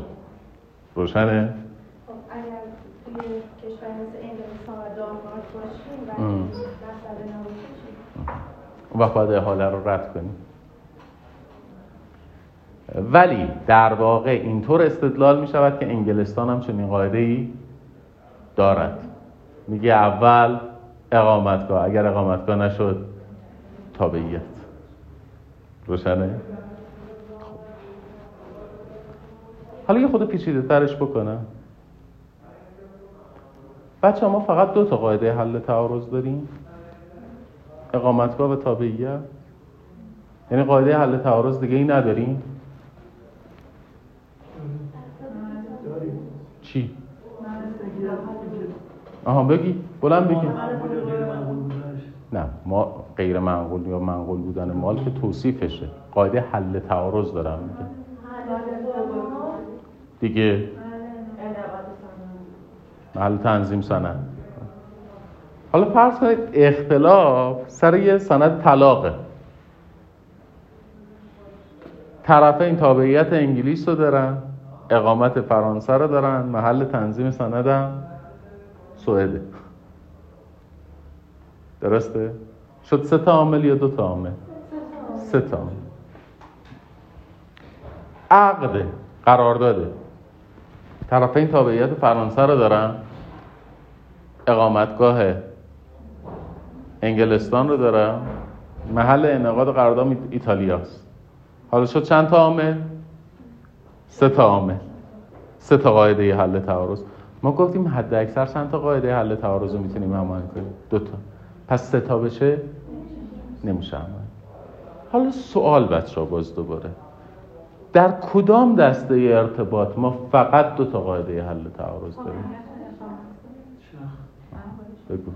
روشنه؟ خب اگر توی کشور مثل انگلستان و دانمارک باشیم و باید احاله رو رد کنیم. ولی در واقع اینطور استدلال می شود که انگلستان هم چنین قاعده ای دارد. میگه اول اقامتگاه اگر اقامتگاه نشد تابعیت. روشنه؟ خب. حالا یه خود پیچیده ترش بکنم. بچه ما فقط دو تا قاعده حل تعارض داریم. اقامتگاه و تابعیت. یعنی قاعده حل تعارض دیگه ای نداریم. چی؟ آها بگی. بلند بگی. نه ما غیر معقول یا معقول بودن مال که توصیفشه. قاعده حل تعارض دارم میگه دیگه محل تنظیم سند. حالا فرض کنید اختلاف سر یه سند طلاقه. طرفین تابعیت انگلیس رو دارن اقامت فرانسه رو دارن محل تنظیم سندم سوئده. درسته؟ شد سه تا عامل یا دو تا عامل؟ سه تا عقد قرارداده. طرفین تابعیت فرانسه رو دارن. اقامتگاه انگلستان رو دارن. محل انعقاد قرارداد ایتالیاست حالا شد چند تا عامل؟ سه تا عامل. سه تا قاعده حل تعارض. ما گفتیم حد اکثر چند تا قاعده حل تعارض رو می‌تونیم هماهنگ کنیم؟ دو تا. پس سه تا بشه؟ نمیشه حالا سوال بچه ها باز دوباره. در کدام دسته ارتباط ما فقط دو تا قاعده حل تعارض داریم؟ بگو.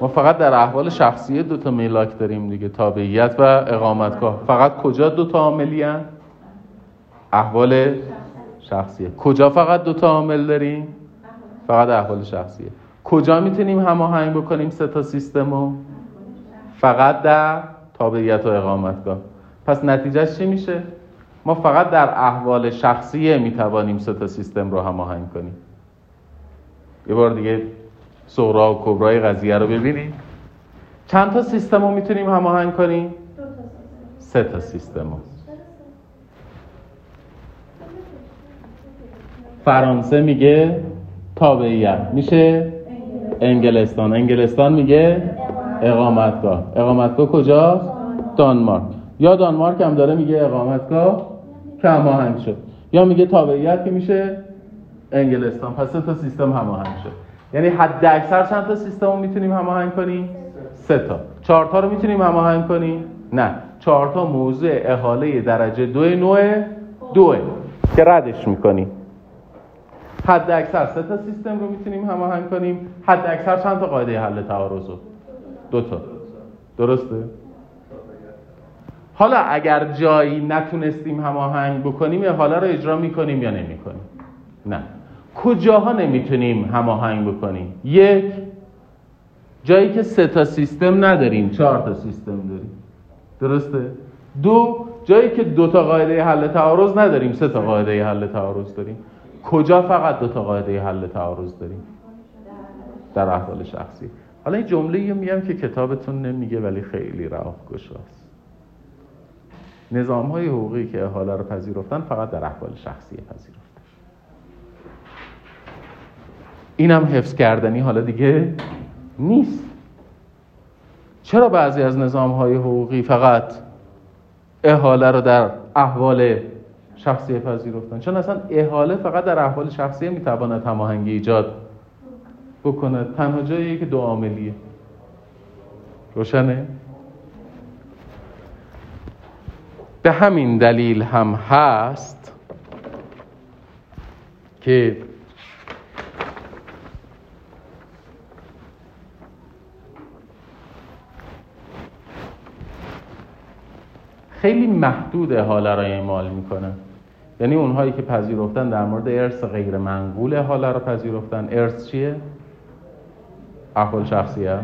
ما فقط در احوال شخصیه دو تا میلاک داریم دیگه تابعیت و اقامتگاه. فقط کجا دو تا عاملی احوال شخصیه کجا فقط دو تا عامل داریم؟ فقط احوال شخصیه کجا می‌تونیم هماهنگ بکنیم سه تا سیستمو فقط در تابعیت و اقامتگاه. پس نتیجهش چی میشه؟ ما فقط در احوال شخصیه می‌توانیم سه تا سیستم رو هماهنگ کنیم. یه بار دیگه صغرا و کبرای قضیه رو ببینیم. چند تا سیستم رو می‌تونیم هماهنگ کنیم؟ سه تا سیستم رو. فرانسه میگه تابعیت. میشه؟ انگلستان. انگلستان میگه اقامتگاه. اقامتگاه کجا؟ دانمارک. یا دانمارک هم داره میگه اقامتگاه؟ هماهنگ شد. یا میگه تابعیت که میشه انگلستان. پس تا سیستم هماهنگ شد. یعنی حد اکثر چند تا سیستم رو می‌تونیم هماهنگ کنیم؟ سه تا. چهار تا رو می‌تونیم هماهنگ کنیم؟ نه. چهار تا موضوع احاله درجه دو نوع دوه که ردش می‌کنیم. حد اکثر سه تا سیستم رو می‌تونیم هماهنگ کنیم. حد اکثر چند تا قاعده حل تعارض رو؟ دو تا. درسته؟ حالا اگر جایی نتونستیم هماهنگ بکنیم حالا رو اجرا می‌کنیم یا نمی‌کنیم؟ نه. کجاها نمی‌تونیم هماهنگ بکنیم؟ یک جایی که سه تا سیستم نداریم چهار تا سیستم داریم. درسته؟ دو جایی که دو تا قاعده حل تعارض نداریم سه تا قاعده حل تعارض داریم. کجا فقط دو تا قاعده حل تعارض داریم؟ در احوال شخصی. حالا این جمله میگم که کتابتون نمیگه ولی خیلی راه گشاست. نظام های حقوقی که احاله رو پذیرفتن فقط در احوال شخصی پذیرفتن اینم حفظ کردنی حالا دیگه نیست. چرا بعضی از نظام های حقوقی فقط احاله رو در احوال شخصی پذیرفتن؟ چون اصلا احاله فقط در احوال شخصی می‌تواند هماهنگی ایجاد بکنه تنها جایی که دو عاملیه. روشنه؟ به همین دلیل هم هست که خیلی محدود حاله را اعمال می‌کنن یعنی اونهایی که پذیرفتن در مورد ارث غیر منقول حاله را پذیرفتن. ارث چیه؟ احوال شخصیه.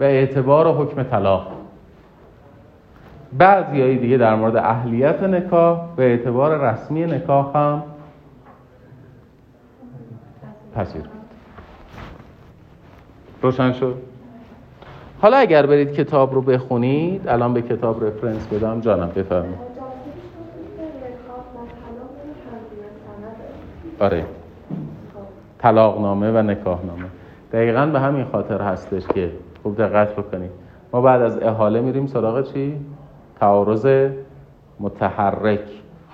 و اعتبار حکم طلاق. بعضی دیگه در مورد اهلیت نکاح و اعتبار رسمی نکاح هم پذیر. روشن شد؟ حالا اگر برید کتاب رو بخونید الان به کتاب رفرنس بدم. جانم بفرمایید. آره. طلاقنامه و نکاحنامه. دقیقا به همین خاطر هستش که خوب دقت بکنید. ما بعد از احاله میریم سراغ چی؟ تعارض متحرک.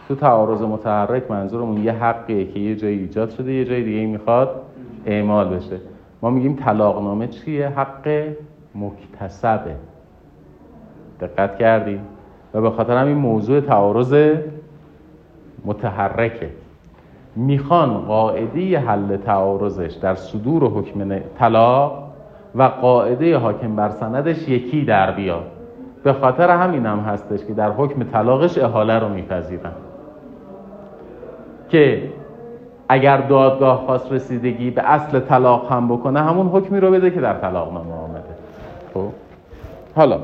تو تعارض متحرک منظورمون یه حقیه که یه جایی ایجاد شده یه جای دیگه می‌خواد اعمال بشه. ما میگیم طلاقنامه چیه؟ حق مکتسبه. دقت کردی؟ و به خاطر همین موضوع تعارض متحرکه. می‌خوان قاعده حل تعارضش در صدور حکم طلاق و قاعده حاکم بر سندش یکی در بیاد. به خاطر همین هم هستش که در حکم طلاقش احاله رو میپذیرن. که اگر دادگاه خواست رسیدگی به اصل طلاق هم بکنه همون حکمی رو بده که در طلاق نامه آمده خب؟ حالا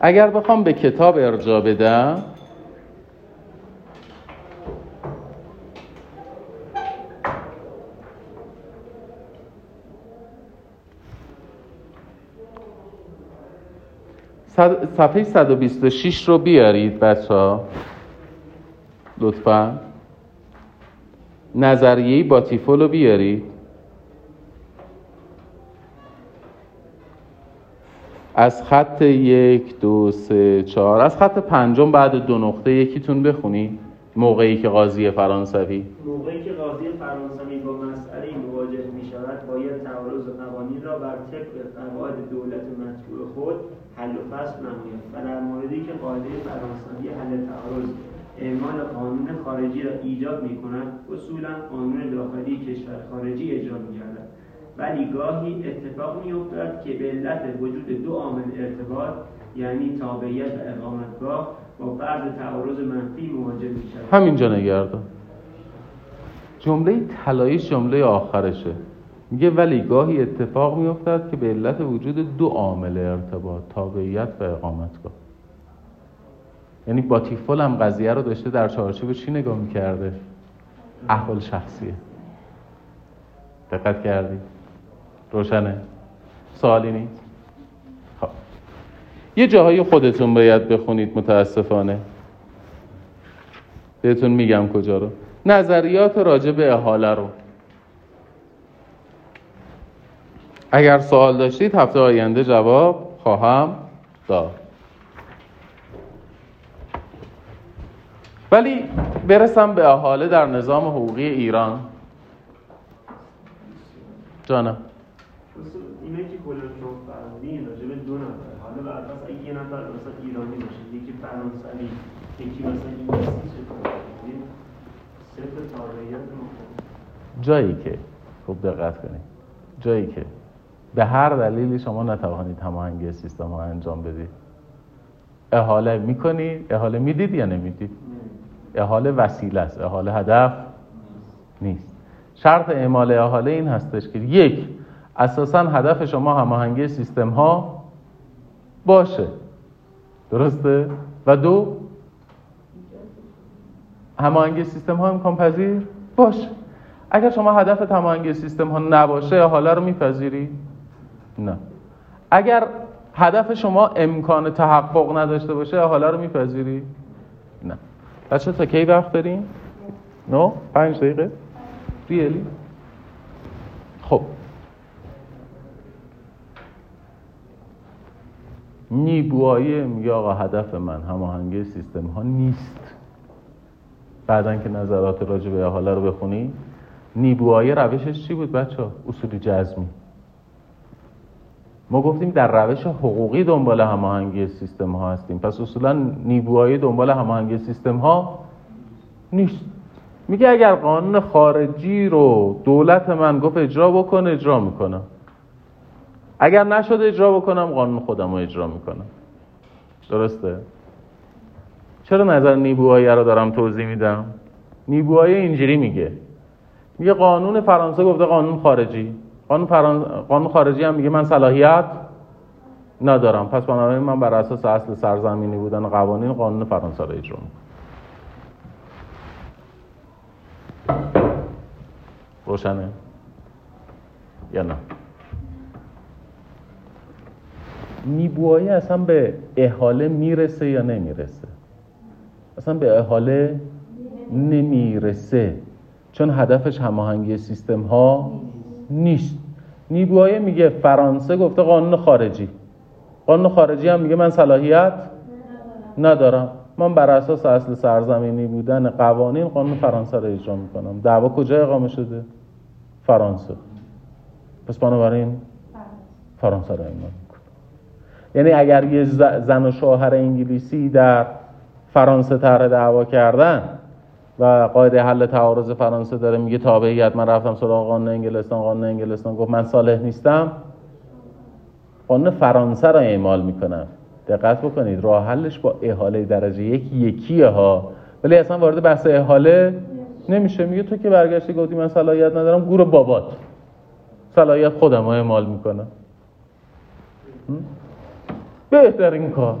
اگر بخوام به کتاب ارجا بدم صفحه 126 رو بیارید بچه ها لطفا نظریه باتیفول رو بیارید. از خط یک دو سه چهار. از خط پنجم بعد دو نقطه یکیتون بخونی موقعی که قاضی فرانسوی. موقعی که قاضی فرانسوی با مسئله مواجه می شود باید تعارض قوانین را بر طبق قواعد دولت مطبوع خود حل و فصل نماید و در موردی که قاعده فرانسوی حل تعارض. اعمال قانون خارجی را ایجاد می کند اصولا قانون داخلی کشور خارجی اجرا می گردد ولی گاهی اتفاق می افتد که به علت وجود دو عامل ارتباط یعنی تابعیت و اقامتگاه با فرض تعارض منفی مواجه می شود همینجا نگردم. جمله طلاییش جمله آخرشه. میگه ولی گاهی اتفاق میافتد که به علت وجود دو عامل ارتباط تابعیت و اقامتگاه. یعنی باتیفول هم قضیه رو داشته در چارچوب چی نگاه می‌کرده؟ احوال شخصیه. دقت کردی؟ روشنه؟ سوالی نیست؟ خب. یه جاهای خودتون باید بخونید متاسفانه. بهتون میگم کجا رو. نظریات راجع به احاله رو. اگر سوال داشتید هفته آینده جواب خواهم داد. ولی برسم به احاله در نظام حقوقی ایران. جانم. اینه که فرمودین راجع به دو نفر. حالا بر اساس اگه یه نفر مثلا ایرانی باشه یکی فرانسوی یکی مثلا انگلیسی صفر تابعیت جایی که خوب دقت کنید. جایی که به هر دلیلی شما نتوانید هماهنگی سیستم ها انجام بدید. احاله می‌کنید احاله می‌دید یا نمی‌دید؟ احاله وسیله است احاله هدف نیست. شرط اعمال احاله این هستش که یک اساسا هدف شما هماهنگی سیستم ها باشه. درسته؟ و دو هماهنگی سیستم ها امکان پذیر باشه. اگر شما هدف هماهنگی سیستم ها نباشه حالا رو میپذیری؟ نه. اگر هدف شما امکان تحقق نداشته باشه حالا رو میپذیری؟ نه. بچه تا کی وقت داریم؟ نو پنج دقیقه؟ ریالی خب. نیبوایی میگه آقا هدف من هماهنگی سیستم ها نیست. بعدا که نظرات راجع به حالا رو بخونی نیبوایی روشش چی بود بچه ها؟ اصولی جزمی. ما گفتیم در روش حقوقی دنبال هماهنگی سیستم ها هستیم. پس اصولا نیبوایی دنبال هماهنگی سیستم ها نیست. میگه اگر قانون خارجی رو دولت من گفت اجرا بکن اجرا می‌کنم. اگر نشد اجرا بکنم قانون خودم رو اجرا می‌کنم. درسته؟ چرا نظر نیبوهایی رو دارم توضیح میدم؟ نیبوهایی اینجوری میگه. میگه قانون فرانسه گفته قانون خارجی. قانون, فران... قانون خارجی هم میگه من صلاحیت ندارم. پس بنابراین من بر اساس اصل سرزمینی بودن قوانین قانون فرانسه رو اجرا روشنه؟ یا نه؟ نیبوایی اصلا به احاله می‌رسه یا نمی‌رسه؟ اصلا به احاله نمی‌رسه چون هدفش هماهنگی سیستم ها نیست. نیبوایی میگه فرانسه گفته قانون خارجی. قانون خارجی هم میگه من صلاحیت ندارم. من بر اساس اصل سرزمینی بودن قوانین قانون فرانسه رو اجرا می‌کنم. دعوا کجا اقامه شده؟ فرانسه. پس بنابراین فرانسه رو می‌کنم. یعنی اگر یه زن و شوهر انگلیسی در فرانسه طرح دعوا کردن و قاعده حل تعارض فرانسه داره میگه تابعیت من رفتم سراغ قانون انگلستان قانون انگلستان گفت من صالح نیستم. قانون فرانسه را اعمال می‌کنم. دقت بکنید راه حلش با احاله درجه یکی یکیه ها. ولی اصلا وارد بحث احاله نمیشه. میگه تو که برگشتی گفتی من صلاحیت ندارم گور بابات. صلاحیت خودم اعمال می‌کنم. بهترین کار.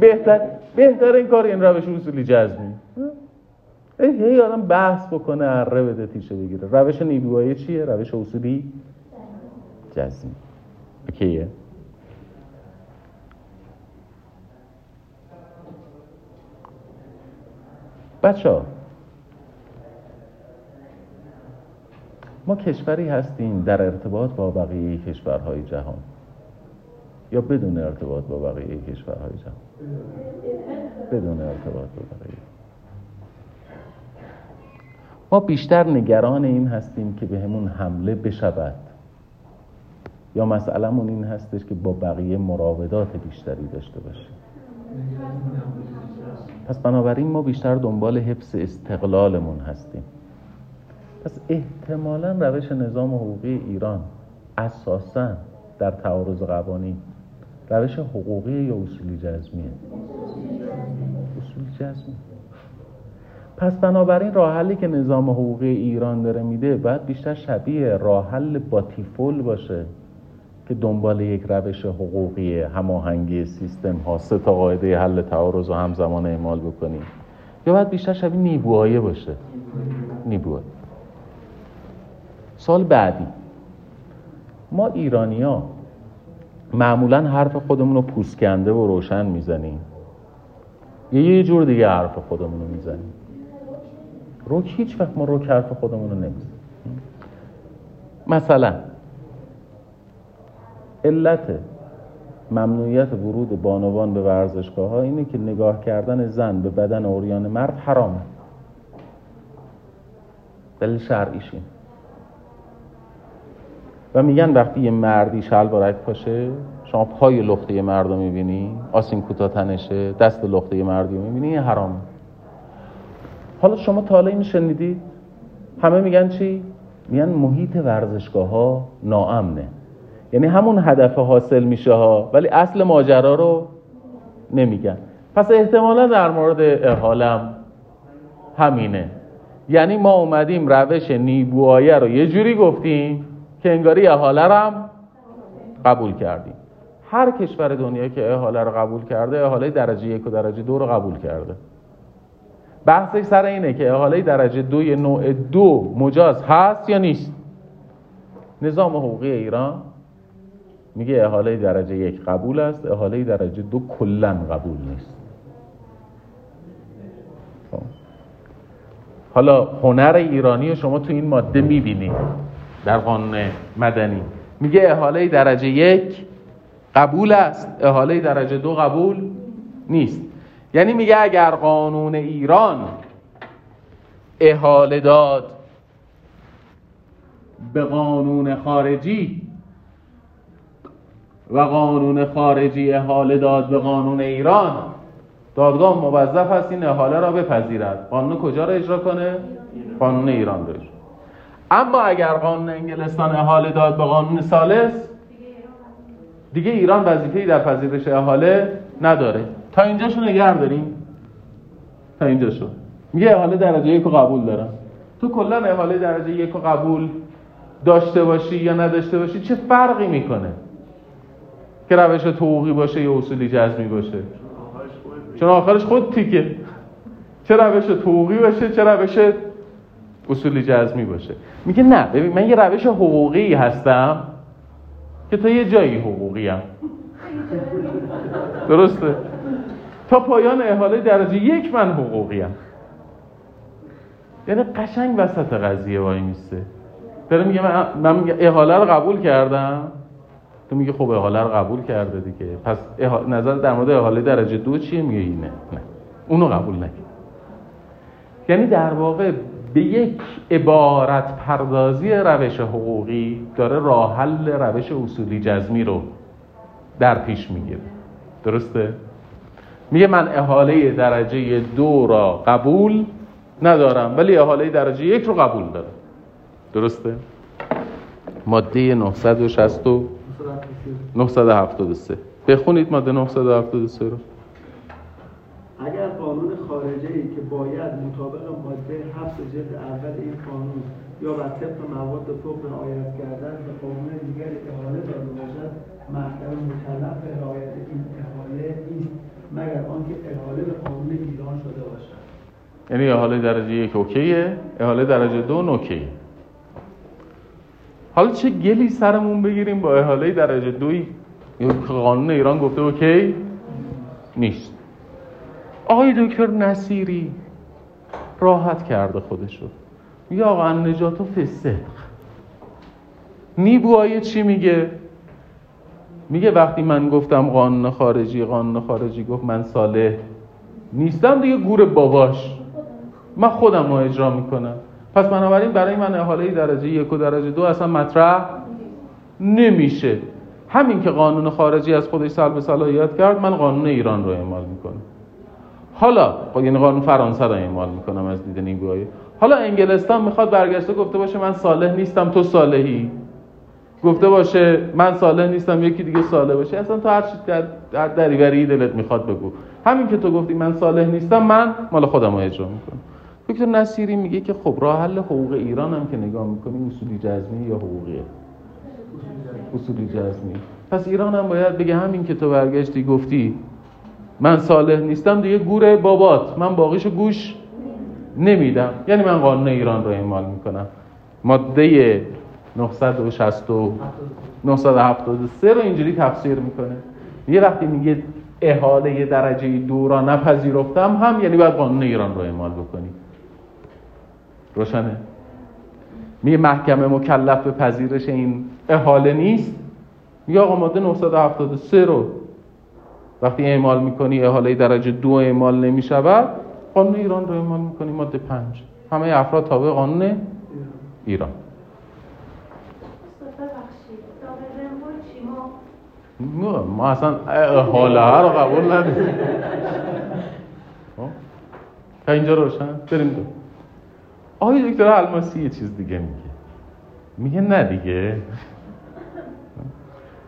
بهتر بهترین کار این روش اصولی جزمی هی آدم بحث بکنه اره بده تیشه بگیره. روش نیبوایی چیه؟ روش اصولی؟ جزمی. اوکیه بچه ها ما کشوری هستیم در ارتباط با بقیه کشورهای جهان. یا بدون ارتباط با بقیه کشورهای جهان. بدون ارتباط با بقیه. ما بیشتر نگران این هستیم که به همون حمله بشود. یا مسئلهمون این هستش که با بقیه مراودات بیشتری داشته باشیم. پس بنابراین ما بیشتر دنبال حفظ استقلالمون هستیم. پس احتمالا روش نظام حقوقی ایران اساسا در تعارض قوانین روش حقوقی یا اصولی جزمیه؟ اصولی جزمی پس بنابراین راه حلی که نظام حقوقی ایران داره میده باید بیشتر شبیه راه حل باتیفول باشه که دنبال یک روش حقوقی هماهنگی سیستم ها سه تا قاعده حل تعارض و همزمان اعمال بکنیم. یا باید بیشتر شبیه نیبوهایه باشه. نیبوهایه سال بعدی. ما ایرانیا معمولا حرف خودمون رو پوسکنده و روشن می‌زنیم. یا یه جور دیگه حرف خودمون رو می‌زنیم. روک هیچ وقت ما روک حرف خودمون رو نمی‌زنیم مثلا علت ممنوعیت ورود بانوان به ورزشگاه ها اینه که نگاه کردن زن به بدن اوریان مرد حرامه. دلیل شرعیش این و میگن وقتی یه مردی شلوارک پاشه شما پای لخته مرد رو می‌بینی آسین کوتاه تنشه دست لخته مردی رو می‌بینی این حرامه. حالا شما تا حالا شنیدید همه میگن چی؟ میگن محیط ورزشگاه ها ناامنه. یعنی همون هدف حاصل میشه ها ولی اصل ماجرا رو نمیگن. پس احتمالا در مورد احالم همینه. یعنی ما اومدیم روش نیبوایه رو یه جوری گفتیم که انگاری احاله هم قبول کردیم. هر کشور دنیا که احاله رو قبول کرده احاله درجه یک و درجه دو رو قبول کرده. بحثش سر اینه که احاله درجه دوی نوع دو مجاز هست یا نیست؟ نظام حقوقی ایران میگه احاله درجه یک قبول است احاله درجه دو کلا قبول نیست. خب. حالا هنر ایرانی رو شما تو این ماده می‌بینید در قانون مدنی. میگه احاله درجه یک قبول است احاله درجه دو قبول نیست. یعنی میگه اگر قانون ایران احاله داد به قانون خارجی و قانون خارجی احاله داد به قانون ایران دادگاه موظف است این احاله را بپذیرد. قانون کجا را اجرا کنه؟ قانون ایران را اما اگر قانون انگلستان احاله داد به قانون سالس دیگه ایران وظیفه‌ای در پذیرش احاله نداره. تا اینجاشو نگه داریم؟ تا اینجاشو. میگه احاله درجه یک قبول دارم. تو کلا احاله درجه یک قبول داشته باشی یا نداشته باشی چه فرقی می‌کنه؟ که روش حقوقی باشه یا اصولی جزمی باشه؟ چون آخرش خود تیکه. چه روش حقوقی باشه چه روش اصولی جزمی باشه. میگه نه ببین من یه روش حقوقی هستم که تا یه جایی حقوقی هم درسته؟ تا پایان احاله درجه یک من حقوقی هم یعنی قشنگ وسط قضیه وای میسته. داره میگه من, من احاله رو قبول کردم. تو میگه خب احاله رو قبول کرده دیگه. پس نظر در مورد احاله درجه دو چیه؟ میگه اینه. نه. اونو قبول نکرد یعنی در واقع به یک عبارت پردازی روش حقوقی داره راه حل روش اصولی جزمی رو در پیش می‌گیره. درسته؟ میگه من احاله درجه دو را قبول ندارم ولی احاله درجه یک رو قبول دارم. درسته؟ ماده 960 973 بخونید ماده 973 رو. اگر قانون خارجه ای که باید مطابق ماده 7 جلد اول این قانون یا بر طبق مواد فوق رعایت کردن به قانون دیگری احاله داده باشد محکمه مکلف به رعایت این احاله نیست مگر آنکه احاله به قانون ایران شده باشد یعنی احاله درجه یک اوکیه احاله درجه دو نوکیه. حالا چه گلی سرمون بگیریم با احاله درجه دوی؟ قانون ایران گفته اوکی؟ نیست. آقای دکتر نصیری راحت کرده خودشو. یا آقا نجات و فسق. نیبوهای چی میگه؟ میگه وقتی من گفتم قانون خارجی قانون خارجی گفت من صالح نیستم دیگه گور باباش. من خودم رو اجرا می‌کنم. پس بنابراین برای من احاله درجه یک و درجه دو اصلا مطرح نمیشه. همین که قانون خارجی از خودش سلب صلاحیت کرد من قانون ایران رو اعمال می‌کنم. حالا یعنی قانون فرانسه رو اعمال می‌کنم از دید نیگوهایی حالا انگلستان می‌خواد برگشته گفته باشه من صالح نیستم تو صالحی. گفته باشه من صالح نیستم یکی دیگه صالح باشه. اصلا تو هر چی در دریوری دلت می‌خواد بگو. همین که تو گفتی من صالح نیستم من مال خودم رو اجرا می‌کنم. دکتر نصیری میگه که خب راه حل حقوق ایران هم که نگاه می‌کنیم اصولی جزمی یا حقوقیه اصولی جزمی. پس ایران هم باید بگه همین که تو برگشتی گفتی من صالح نیستم دیگه گوره بابات. من باقیشو گوش نمیدم. یعنی من قانون ایران رو اعمال می‌کنم. ماده 960 973 رو اینجوری تفسیر می‌کنه. یه وقتی میگه احاله درجه دو را نپذیرفتم هم یعنی باید قانون ایران رو اعمال بکنی. روشنه. میگه محکمه مکلف به پذیرش این احاله نیست. میگه آقا ماده 973 رو وقتی اعمال می‌کنی احاله درجه دو اعمال نمی‌شود قانون ایران رو اعمال می‌کنی ماده پنج. همه افراد تابع قانون ایران. ما اصلا احاله ها رو قبول نداریم. [laughs] خب؟ تا اینجا روشن؟ بریم دو. آقای دکتر الماسی یه چیز دیگه میگه. میگه نه دیگه.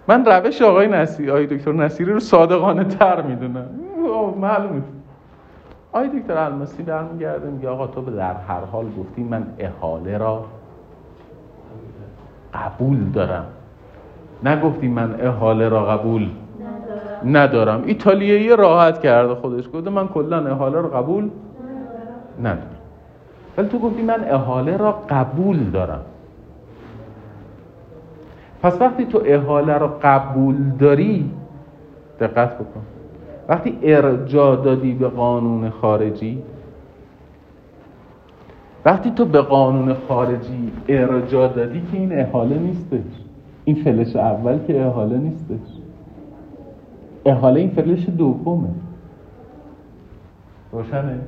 من روش آقای نصیری آقای دکتر نصیری رو صادقانه تر می‌دونم. معلومه. آقای دکتر الماسی برمیگرده میگه آقا تو در هر حال گفتی من احاله را قبول دارم. نگفتی من احاله را قبول ندارم. ایتالیایی راحت کرده خودش. گفته من کلا احاله را قبول ندارم. ولی تو گفتی من احاله را قبول دارم. پس وقتی تو احاله را قبول داری دقت بکن. وقتی ارجاع دادی به قانون خارجی وقتی تو به قانون خارجی ارجاع دادی که این احاله نیستش. این فلش اول که احاله نیستش. احاله این فلش دومه. روشنه؟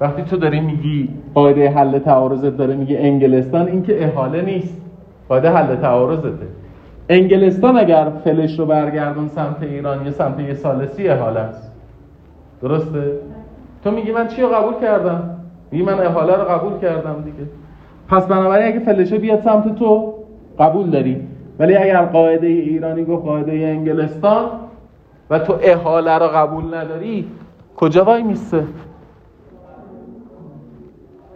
وقتی تو داری میگی قاعده حل تعارضت داره میگه انگلستان این که احاله نیست. قاعده حل تعارضته. انگلستان اگر فلش رو برگردون سمت ایران یا سمت یه سالسی احاله است. درسته؟ تو میگی من چی رو قبول کردم؟ میگی من احاله رو قبول کردم دیگه. پس بنابراین اگه فلشه بیاد سمت تو قبول داری. ولی اگر قاعده ایرانی گفت قاعده انگلستان و تو احاله رو قبول نداری کجا وای میسته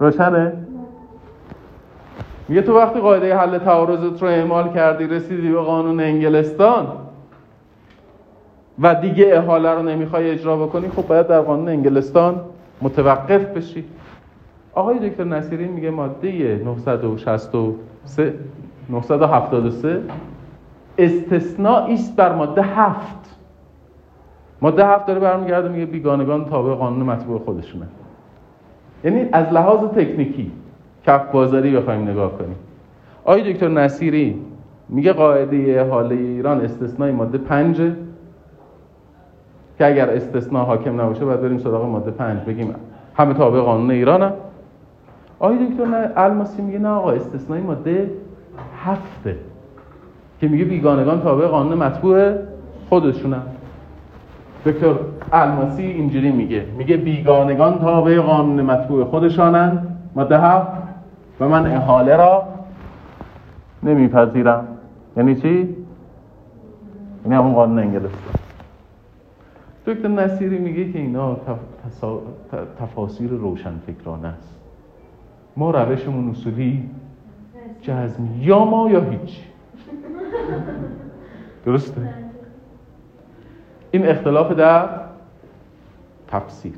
روشنه؟ میگه تو وقتی قاعده حل تعارضت رو اعمال کردی رسیدی به قانون انگلستان و دیگه احاله رو نمی‌خوای اجرا بکنی خب باید در قانون انگلستان متوقف بشی. آقای دکتر نصیری میگه ماده 963 973 استثناء است بر ماده هفت. ماده هفت داره برمیگرده میگه بیگانگان تابع قانون مطبوع خودشونه. یعنی از لحاظ تکنیکی کف بازاری بخوایم نگاه کنیم آقای دکتر نصیری میگه قاعده حاله ایران استثنای ماده پنج که اگر استثناء حاکم نباشه باید بریم سراغ ماده پنج بگیم همه تابع قانون ایران هم. آقای دکتر الماسی میگه نه آقا استثنای ماده هفته که میگه بیگانگان تابع قانون مطبوع خودشونن دکتر الماسی اینجوری میگه. میگه بیگانگان تابع قانون مطبوع خودشانن ماده هفت و من احاله را نمیپذیرم. یعنی چی؟ یعنی همون قانون انگلستان دکتر نصیری میگه که اینا تفاسیر روشن فکرانه است. ما روشمون اصولی جزمی یا ما یا هیچ. درسته؟ این اختلاف در تفسیر.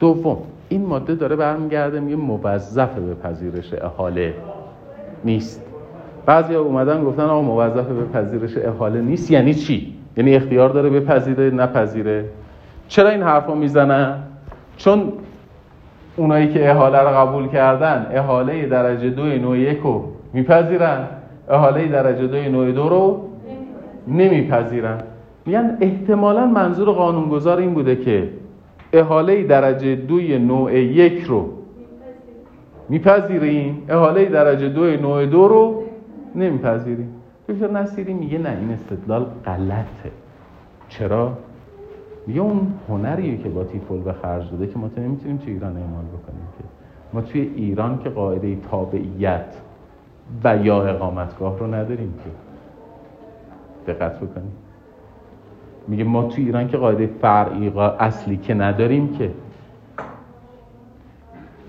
دوم این ماده داره برمیگرده میگه موظف به پذیرش احاله نیست. بعضی اومدن گفتن آقا موظف به پذیرش احاله نیست یعنی چی؟ یعنی اختیار داره بپذیره نپذیره؟ چرا این حرفا می‌زنن؟ چون اونایی که احاله رو قبول کردن احاله درجه دو نوع یک رو میپذیرن. احاله درجه دو نوع دو رو نمیپذیرن. میگن احتمالا منظور قانونگذار این بوده که احاله درجه دوی نوع یک رو میپذیریم. احاله درجه دوی نوع دو رو نمیپذیریم. دکتر نصیری میگه نه این استدلال غلطه. چرا؟ میگه اون هنریه که با تیفول به خرج داده که ما تو نمی‌تونیم تو ایران اعمال بکنیم که. ما توی ایران که قاعده تابعیت و یا اقامتگاه رو نداریم که. دقت بکنیم میگه ما تو ایران که قاعده فرعی اصلی که نداریم که.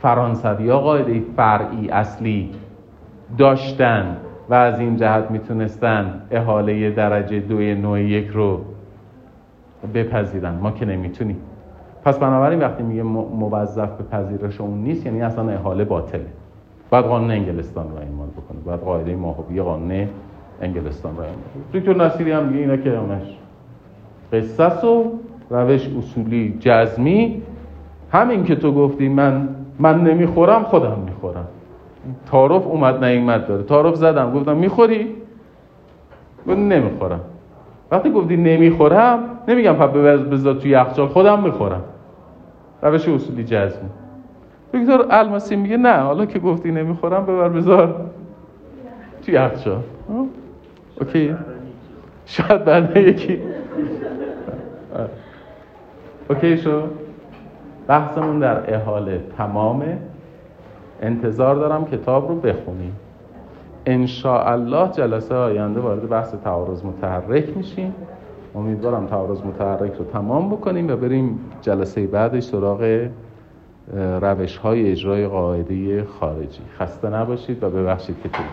فرانسوی ها قاعده فرعی اصلی داشتن و از این جهت می‌تونستن احاله درجه دوی نوع یک رو بپذیرن. ما که نمی‌تونیم. پس بنابراین وقتی میگه موظف به پذیرش اون نیست یعنی اصلا احاله باطله. باید قانون انگلستان رو اعمال بکنه. باید قاعده ماهوی قانون انگلستان رو اعمال دکتر نصیری هم میگه اینا که همش قصص و روش اصولی جزمی. همین که تو گفتی من من نمی‌خورم خودم می‌خورم. تعارف اومد نیومد داره. تعارف زدم گفتم می‌خوری؟ نمی‌خورم. وقتی گفتی نمی‌خورم نمیگم پس بذار توی یخچال خودم می‌خورم. روش اصولی جزمی. دکتر الماسی میگه نه حالا که گفتی نمی‌خورم ببر بذار توی یخچال. اوکی. شاید بعد یکی. اوکی شو. بحثمون در احاله تمامه انتظار دارم کتاب رو بخونیم. الله جلسه آینده وارد بحث تعارض متحرک میشیم. امیدوارم تعارض متحرک رو تمام بکنیم و بریم جلسه بعدش سراغ روش های اجرای قاعده خارجی. خسته نباشید و ببخشید که طول